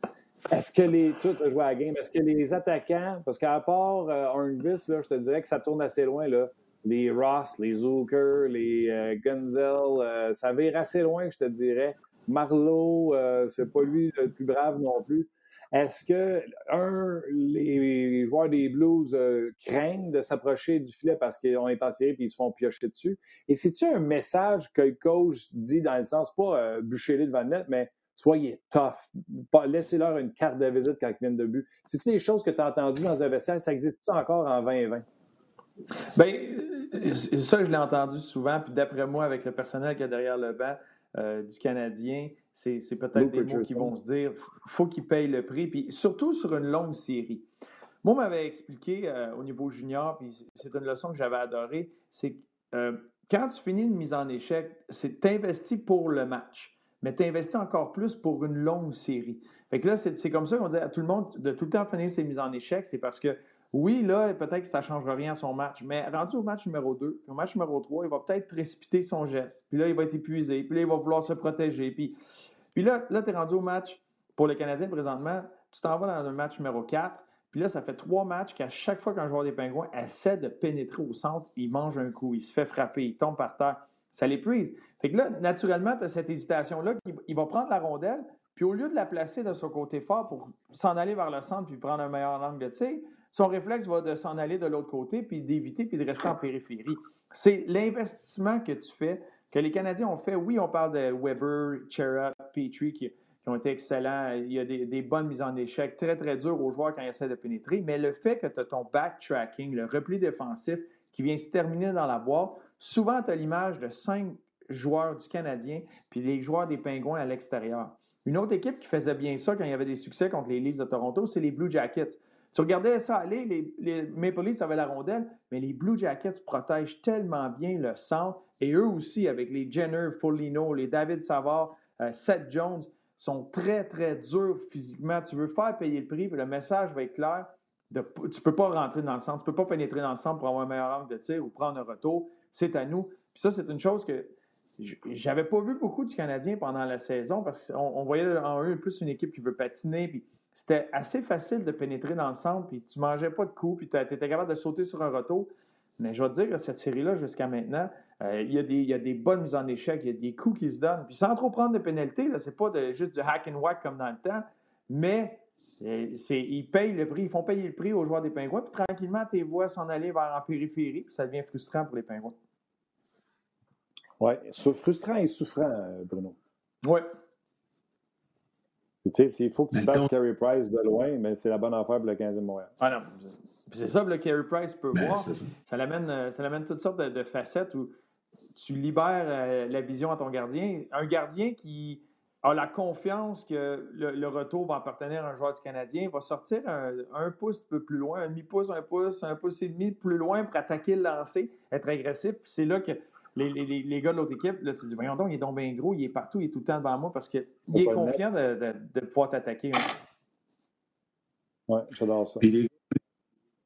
Est-ce que les. Tout a joué à la game. Est-ce que les attaquants, parce qu'à part euh, là, je te dirais que ça tourne assez loin. Là les Ross, les Zucker, les euh, Gunzel, euh, ça vire assez loin, je te dirais. Marlowe, euh, c'est pas lui le plus brave non plus. Est-ce que, un, les joueurs des Blues craignent de s'approcher du filet parce qu'ils est en série et ils se font piocher dessus? Et c'est-tu un message que le coach dit dans le sens, pas bûcher-les devant le net, mais soyez tough. Laissez-leur une carte de visite quand ils viennent de but. C'est-tu des choses que tu as entendues dans un vestiaire? Ça existe encore en 2020? Bien, ça, je l'ai entendu souvent, puis d'après moi, avec le personnel qui est derrière le banc euh, du Canadien, c'est peut-être des mots qui vont se dire faut qu'ils payent le prix, puis surtout sur une longue série. Moi, on m'avait expliqué euh, au niveau junior, puis c'est une leçon que j'avais adorée, c'est que euh, quand tu finis une mise en échec, c'est t'investis pour le match, mais t'investis encore plus pour une longue série. Fait que là, c'est comme ça qu'on dit à tout le monde de tout le temps finir ses mises en échec, c'est parce que oui, là, peut-être que ça ne changera rien à son match, mais rendu au match numéro 2, au match numéro 3, il va peut-être précipiter son geste. Puis là, il va être épuisé. Puis là, il va vouloir se protéger. Puis, puis là, là tu es rendu au match pour le Canadien présentement. Tu t'en vas dans un match numéro 4. Puis là, ça fait trois matchs qu'à chaque fois qu'un joueur des Pingouins essaie de pénétrer au centre, il mange un coup, il se fait frapper, il tombe par terre. Ça l'épuise. Fait que là, naturellement, tu as cette hésitation-là. Il va prendre la rondelle, puis au lieu de la placer de son côté fort pour s'en aller vers le centre puis prendre un meilleur angle de tir, son réflexe va de s'en aller de l'autre côté, puis d'éviter, puis de rester en périphérie. C'est l'investissement que tu fais que les Canadiens ont fait, oui, on parle de Weber, Chera, Petrie qui, ont été excellents. Il y a des, bonnes mises en échec, très, très dures aux joueurs quand ils essaient de pénétrer. Mais le fait que tu as ton backtracking, le repli défensif qui vient se terminer dans la boîte, souvent tu as l'image de cinq joueurs du Canadien puis les joueurs des Pingouins à l'extérieur. Une autre équipe qui faisait bien ça quand il y avait des succès contre les Leafs de Toronto, c'est les Blue Jackets. Tu regardais ça aller, les, Maple Leafs avaient la rondelle, mais les Blue Jackets protègent tellement bien le centre. Et eux aussi, avec les Jenner, Foligno, les David Savard, euh, Seth Jones, sont très, très durs physiquement. Tu veux faire payer le prix, puis le message va être clair. tu ne peux pas rentrer dans le centre, tu ne peux pas pénétrer dans le centre pour avoir un meilleur angle de tir ou prendre un retour. C'est à nous. Puis ça, c'est une chose que j'avais pas vu beaucoup du Canadien pendant la saison parce qu'on voyait en eux plus une équipe qui veut patiner. C'était assez facile de pénétrer dans le centre, puis tu mangeais pas de coups, puis tu étais capable de sauter sur un retour. Mais je vais te dire que cette série-là, jusqu'à maintenant, euh, il, y a des, il, y a des, bonnes mises en échec, il y a des coups qui se donnent. Puis sans trop prendre de pénalités, ce n'est pas juste du hack and whack comme dans le temps, mais euh, ils payent le prix, ils font payer le prix aux joueurs des Pingouins, puis tranquillement, tes vois s'en aller vers en périphérie, puis ça devient frustrant pour les Pingouins. Oui, frustrant et souffrant, euh, Bruno. Oui. Tu sais, il faut que tu battes Carey Price de loin, mais c'est la bonne affaire pour le 15e Montréal. Ah non, c'est ça que le Carey Price peut ben, voir. Ça, ça l'amène, euh, ça l'amène toutes sortes de, facettes où tu libères euh, la vision à ton gardien. Un gardien qui a la confiance que le, retour va appartenir à un joueur du Canadien va sortir un, pouce un peu plus loin, un demi-pouce, un pouce, un pouce et demi plus loin pour attaquer le lancer, être agressif. c'est là que les, gars de l'autre équipe, là, tu dis, voyons donc, il est donc bien gros, il est partout, il est tout le temps devant moi parce qu'il est confiant de, pouvoir t'attaquer. Hein. Oui, j'adore ça.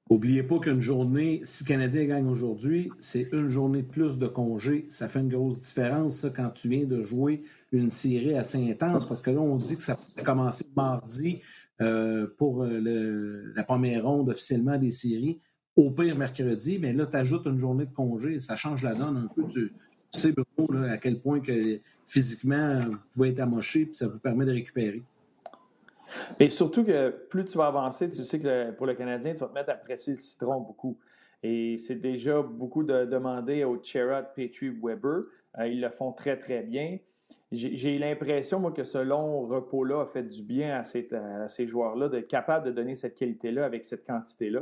N'oubliez pas qu'une journée, si le Canadien gagne aujourd'hui, c'est une journée de plus de congé. Ça fait une grosse différence, ça, quand tu viens de jouer une série assez intense, parce que là, on dit que ça va commencer mardi euh, pour euh, la première ronde officiellement des séries au pire mercredi, mais là, tu ajoutes une journée de congé, ça change la donne un peu. Tu, sais, Bruno, à quel point que physiquement, vous pouvez être amoché, puis ça vous permet de récupérer. Et surtout que plus tu vas avancer, tu sais que pour le Canadien, tu vas te mettre à presser le citron beaucoup. Et c'est déjà beaucoup de demander aux Cherrod, Petrie, Weber. Euh, ils le font très, très bien. J'ai l'impression, moi, que ce long repos-là a fait du bien à ces joueurs-là, d'être capable de donner cette qualité-là avec cette quantité-là.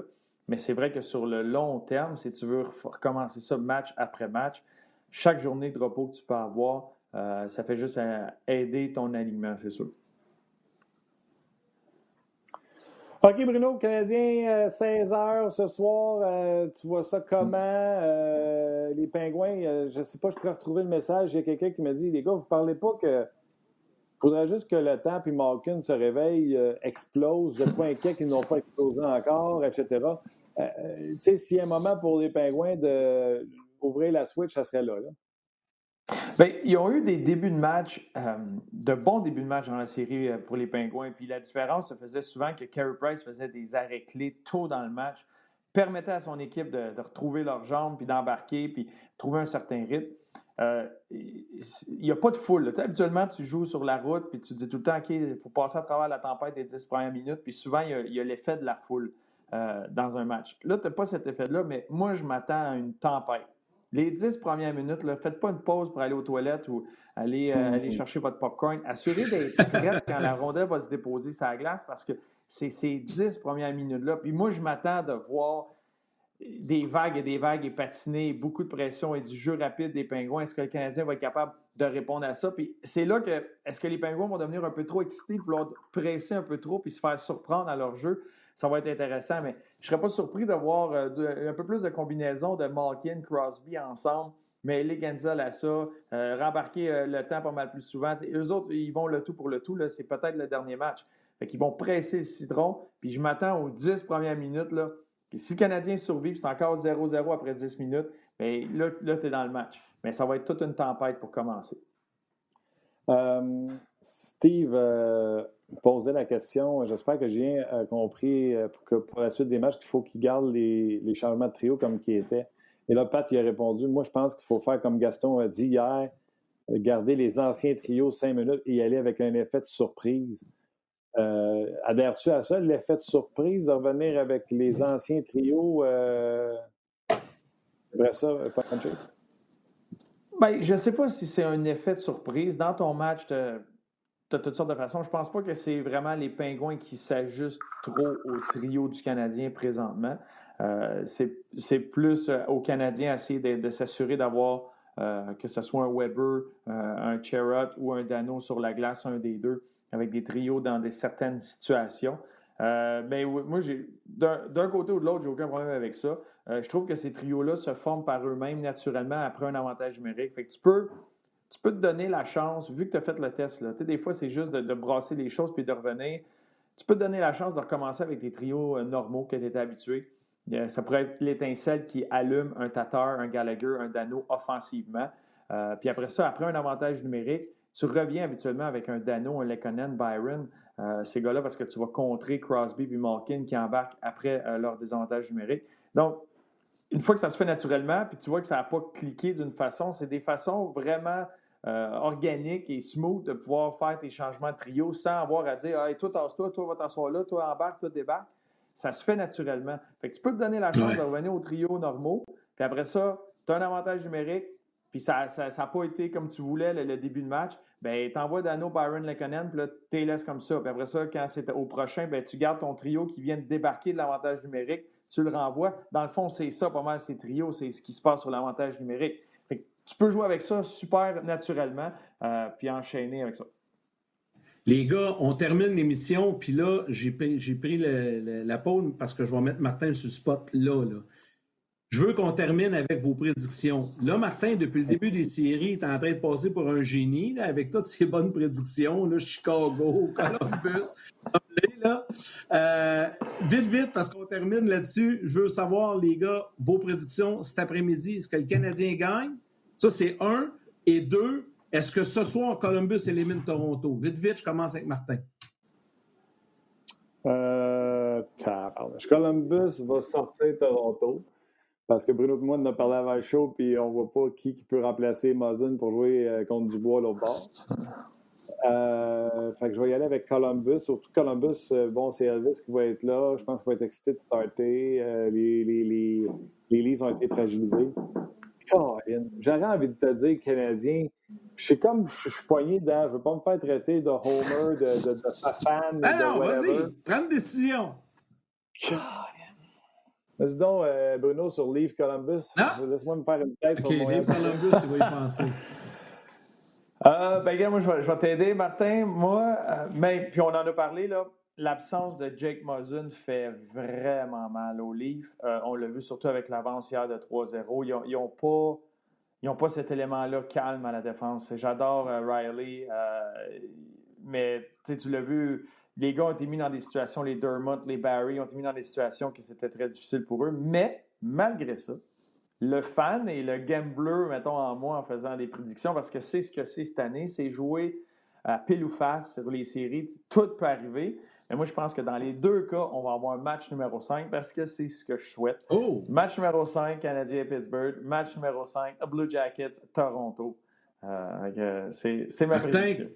Mais c'est vrai que sur le long terme, si tu veux recommencer ça match après match, chaque journée de repos que tu peux avoir, euh, ça fait juste euh, aider ton alignement, c'est sûr. OK, Bruno, Canadien, 16 euh, ce soir. tu vois ça comment? les Pingouins, je ne sais pas, je pourrais retrouver le message. Il y a quelqu'un qui m'a dit Les gars, vous ne parlez pas que. Faudrait juste que le temps puis Malkin se réveille, explose. N'êtes pas inquiet qu'ils n'ont pas explosé encore, etc. Euh, euh, tu sais, s'il y a un moment pour les Pingouins d'ouvrir la switch, ça serait là. Bien, ils ont eu des débuts de match, euh, de bons débuts de match dans la série pour les Pingouins. Puis la différence se faisait souvent que Carey Price faisait des arrêts clés tôt dans le match, permettait à son équipe de, retrouver leurs jambes, puis d'embarquer, puis trouver un certain rythme. il n'y a pas de foule. Habituellement, tu joues sur la route, puis tu dis tout le temps, OK, il faut passer à travers la tempête des 10 premières minutes, puis souvent, il y a l'effet de la foule. Euh, dans un match. Là, tu n'as pas cet effet-là, mais moi, je m'attends à une tempête. Les dix premières minutes, ne faites pas une pause pour aller aux toilettes ou aller, euh, aller chercher votre popcorn. Assurez d'être prête quand la rondelle va se déposer sur la glace parce que c'est ces dix premières minutes-là. Puis moi, je m'attends de voir des vagues et des vagues et patiner, beaucoup de pression et du jeu rapide des Pingouins. Est-ce que le Canadien va être capable de répondre à ça? Puis c'est là que, est-ce que les Pingouins vont devenir un peu trop excités, vouloir presser un peu trop puis se faire surprendre à leur jeu? Ça va être intéressant. Mais je ne serais pas surpris de voir euh, un peu plus de combinaisons de Malkin, Crosby ensemble, mais les Genzel à ça, euh, rembarquer euh, le temps pas mal plus souvent. eux autres, ils vont le tout pour le tout. C'est peut-être le dernier match. Fait qu'ils vont presser le citron. Puis je m'attends aux 10 premières minutes. Là, si le Canadien survit, c'est encore 0-0 après 10 minutes, bien, là, là tu es dans le match. Mais ça va être toute une tempête pour commencer. Steve, posait la question. J'espère que j'ai bien euh, compris euh, que pour la suite des matchs, qu'il faut qu'il garde les, changements de trio comme qui étaient. Et là, Pat lui a répondu Moi, je pense qu'il faut faire comme Gaston a dit hier, euh, garder les anciens trios cinq minutes et y aller avec un effet de surprise. Adhères-tu à ça, l'effet de surprise de revenir avec les anciens trios? Euh... ça, Ben, je ne sais pas si c'est un effet de surprise. Dans ton match, tu as, toutes sortes de façons. Je pense pas que c'est vraiment les Pingouins qui s'ajustent trop au trio du Canadien présentement. Euh, c'est plus euh, aux Canadiens essayer de, s'assurer d'avoir, euh, que ce soit un Weber, un Cherrott ou un Dano sur la glace, un des deux, avec des trios dans des, certaines situations. mais moi, d'un côté ou de l'autre, j'ai aucun problème avec ça. Je trouve que ces trios-là se forment par eux-mêmes naturellement après un avantage numérique. Fait que tu peux, tu peux te donner la chance, vu que tu as fait le test, là, des fois, c'est juste de, brasser les choses puis de revenir. Tu peux te donner la chance de recommencer avec des trios normaux que tu étais habitué. Euh, ça pourrait être l'étincelle qui allume un Tatar, un Gallagher, un Dano offensivement. Euh, puis après ça, après un avantage numérique, tu reviens habituellement avec un Dano, un Lekonen, Byron, euh, ces gars-là, parce que tu vas contrer Crosby et Malkin qui embarquent après leur désavantage numérique. Donc, une fois que ça se fait naturellement, puis tu vois que ça n'a pas cliqué d'une façon, c'est des façons vraiment organiques et smooth de pouvoir faire tes changements de trio sans avoir à dire hey, toi, tasse-toi, toi, va t'asseoir là, toi, embarque, toi, débarque ça se fait naturellement. Fait que tu peux te donner la chance de revenir au trio normaux, puis après ça, tu as un avantage numérique, puis ça n'a ça, pas été comme tu voulais le, début de match, ben t'envoies Dano, Byron, Lekonen, puis là, tu laisses comme ça. Puis après ça, quand c'est au prochain, ben tu gardes ton trio qui vient de débarquer de l'avantage numérique, tu le renvoies. Dans le fond, c'est ça, pas mal, ces trios, c'est ce qui se passe sur l'avantage numérique. Fait que tu peux jouer avec ça super naturellement, euh, puis enchaîner avec ça. Les gars, on termine l'émission, puis là, j'ai pris, la pause parce que je vais mettre Martin sur le spot là. Je veux qu'on termine avec vos prédictions. Là, Martin, depuis le début des séries, est en train de passer pour un génie là, avec toutes ses bonnes prédictions. Chicago, Columbus. Euh, vite, vite, parce qu'on termine là-dessus. Je veux savoir, les gars, vos prédictions cet après-midi. Est-ce que le Canadien gagne? Ça, c'est un. Et deux, est-ce que ce soir, Columbus élimine Toronto? Vite, vite, je commence avec Martin. Euh, Columbus va sortir Toronto parce que Bruno et moi, on a parlé avant le show, puis on voit pas qui, peut remplacer Mazun pour jouer euh, contre Dubois l'autre bord. Euh, fait que je vais y aller avec Columbus. Surtout Columbus, euh, bon, c'est Elvis qui va être là. Je pense qu'il va être excité de starter. Euh, les, les, les, les Leafs ont été fragilisés. J'aurais envie de te dire, Canadien, je suis comme, je suis poigné dedans. Je ne veux pas me faire traiter de Homer, de, de, de fan. Ah non, vas-y, prends une décision. Vas-y donc, euh, Bruno, sur Leave Columbus. Laisse-moi me faire une tête sur mon Leave Columbus, il va y penser. Euh, ben, gars, moi, je vais, t'aider, Martin. Moi, euh, mais, puis on en a parlé, là. L'absence de Jake Muzzin fait vraiment mal au Leaf. Euh, on l'a vu surtout avec l'avance hier de 3-0. Ils n'ont pas ils n'ont pas cet élément-là calme à la défense. J'adore euh, Riley, euh, mais tu l'as vu, les gars ont été mis dans des situations, les Dermott, les Barry ont été mis dans des situations qui c'était très difficile pour eux. Mais malgré ça, le fan et le gambler, mettons en moi, en faisant des prédictions, parce que c'est ce que c'est cette année, c'est jouer à pile ou face sur les séries. Tout peut arriver. Mais moi, je pense que dans les deux cas, on va avoir un match numéro 5 parce que c'est ce que je souhaite. Oh! Match numéro 5, Canadien-Pittsburgh. Match numéro 5, Blue Jackets, Toronto. Euh, c'est ma prédiction.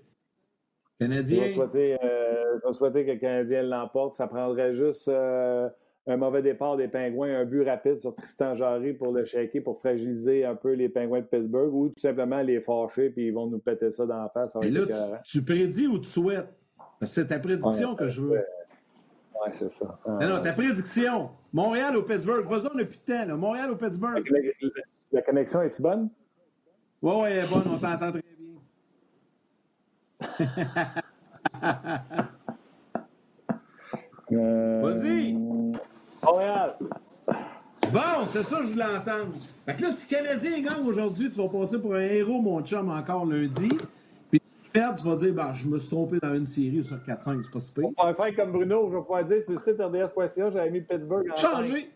Canadien? Je vais, euh, souhaiter, que le Canadien l'emporte. Ça prendrait juste euh, un mauvais départ des Pingouins, un but rapide sur Tristan Jarry pour le shaker, pour fragiliser un peu les Pingouins de Pittsburgh ou tout simplement les fâcher puis ils vont nous péter ça dans la face. Et là, tu prédis ou tu souhaites? C'est ta prédiction que je veux. Oui, c'est ça. non, ta prédiction. Montréal au Pittsburgh. Vas-y, on n'a plus de temps. Là. Montréal au Pittsburgh. La, connexion est-tu bonne? Oui, oui, elle est bonne. On t'entend très bien. euh... Vas-y. Montréal. Bon, c'est ça que je voulais entendre. Fait que là, si le Canadien gagne aujourd'hui, tu vas passer pour un héros, mon chum, encore lundi tu vas dire, bah, je me suis trompé dans une série sur 4-5, c'est pas si pire. On va faire comme Bruno, je vais pouvoir dire sur le site RDS.ca, j'avais mis Pittsburgh en Changé!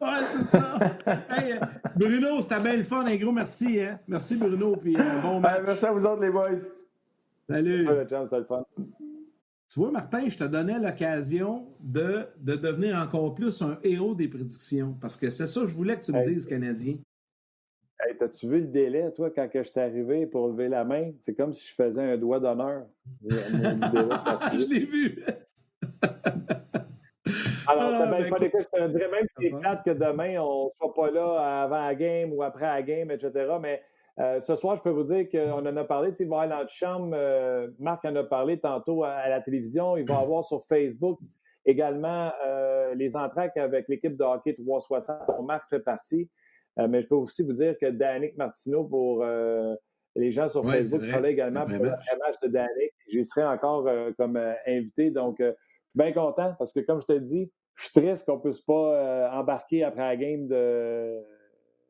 Ouais, c'est ça. hey, Bruno, c'était bien le fun. Un gros merci. Hein? Merci, Bruno. Puis, euh, bon match. merci à vous autres, les boys. Salut. Salut, le fun. Tu vois, Martin, je te donnais l'occasion de, de devenir encore plus un héros des prédictions. Parce que c'est ça que je voulais que tu me dises, Canadien. Hey, T'as-tu vu le délai, toi, quand je suis arrivé pour lever la main? C'est comme si je faisais un doigt d'honneur. je l'ai vu! Alors, ah, ben, que je te dirais, même si c'est plate que demain, on ne soit pas là avant la game ou après la game, etc. Mais Euh, ce soir, je peux vous dire qu'on en a parlé. Il va y avoir dans notre chambre, euh, Marc en a parlé tantôt à, la télévision. Il va avoir sur Facebook également euh, les entraques avec l'équipe de hockey 360 dont Marc fait partie. mais je peux aussi vous dire que Danick Martineau, pour les gens sur Facebook, sera là également pour le match de Danick. J'y serai encore comme invité. Donc, je suis bien content parce que, comme je te le dis, je suis triste qu'on ne puisse pas embarquer après la game de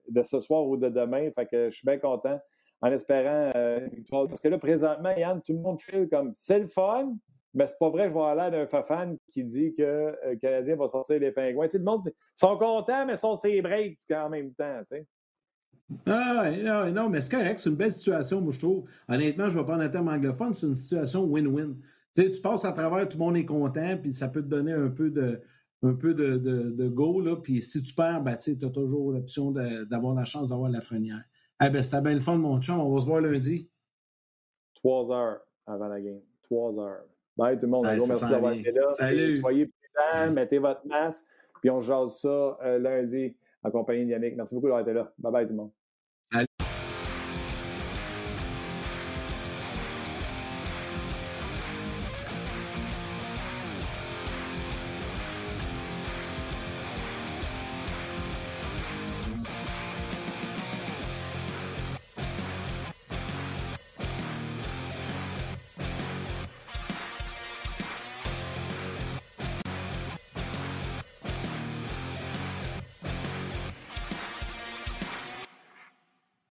de ce soir ou de demain. Fait que je suis bien content en espérant euh, une victoire. Parce que là, présentement, Yann, tout le monde file comme c'est le fun, mais c'est pas vrai, je vais aller d'un fan qui dit que euh, le Canadien va sortir les pingouins. Tu sais, le monde sont contents, mais sont ses breaks en même temps. Tu sais. Ah, ah non, mais c'est correct, c'est une belle situation, moi, je trouve. Honnêtement, je vais prendre un terme anglophone, c'est une situation win-win. Tu tu passes à travers, tout le monde est content, puis ça peut te donner un peu de, un peu de, de, go, là, puis si tu perds, ben, tu as toujours l'option d'avoir la chance d'avoir la frenière. Eh ben, c'était bien le fun, mon chum. On va se voir lundi. Trois heures avant la game. Trois heures. Bye tout le monde. merci d'avoir été là. Salut. Soyez prudents, mettez votre masque, puis on jase ça euh, lundi en compagnie de Yannick. Merci beaucoup d'avoir été là. Bye bye tout le monde.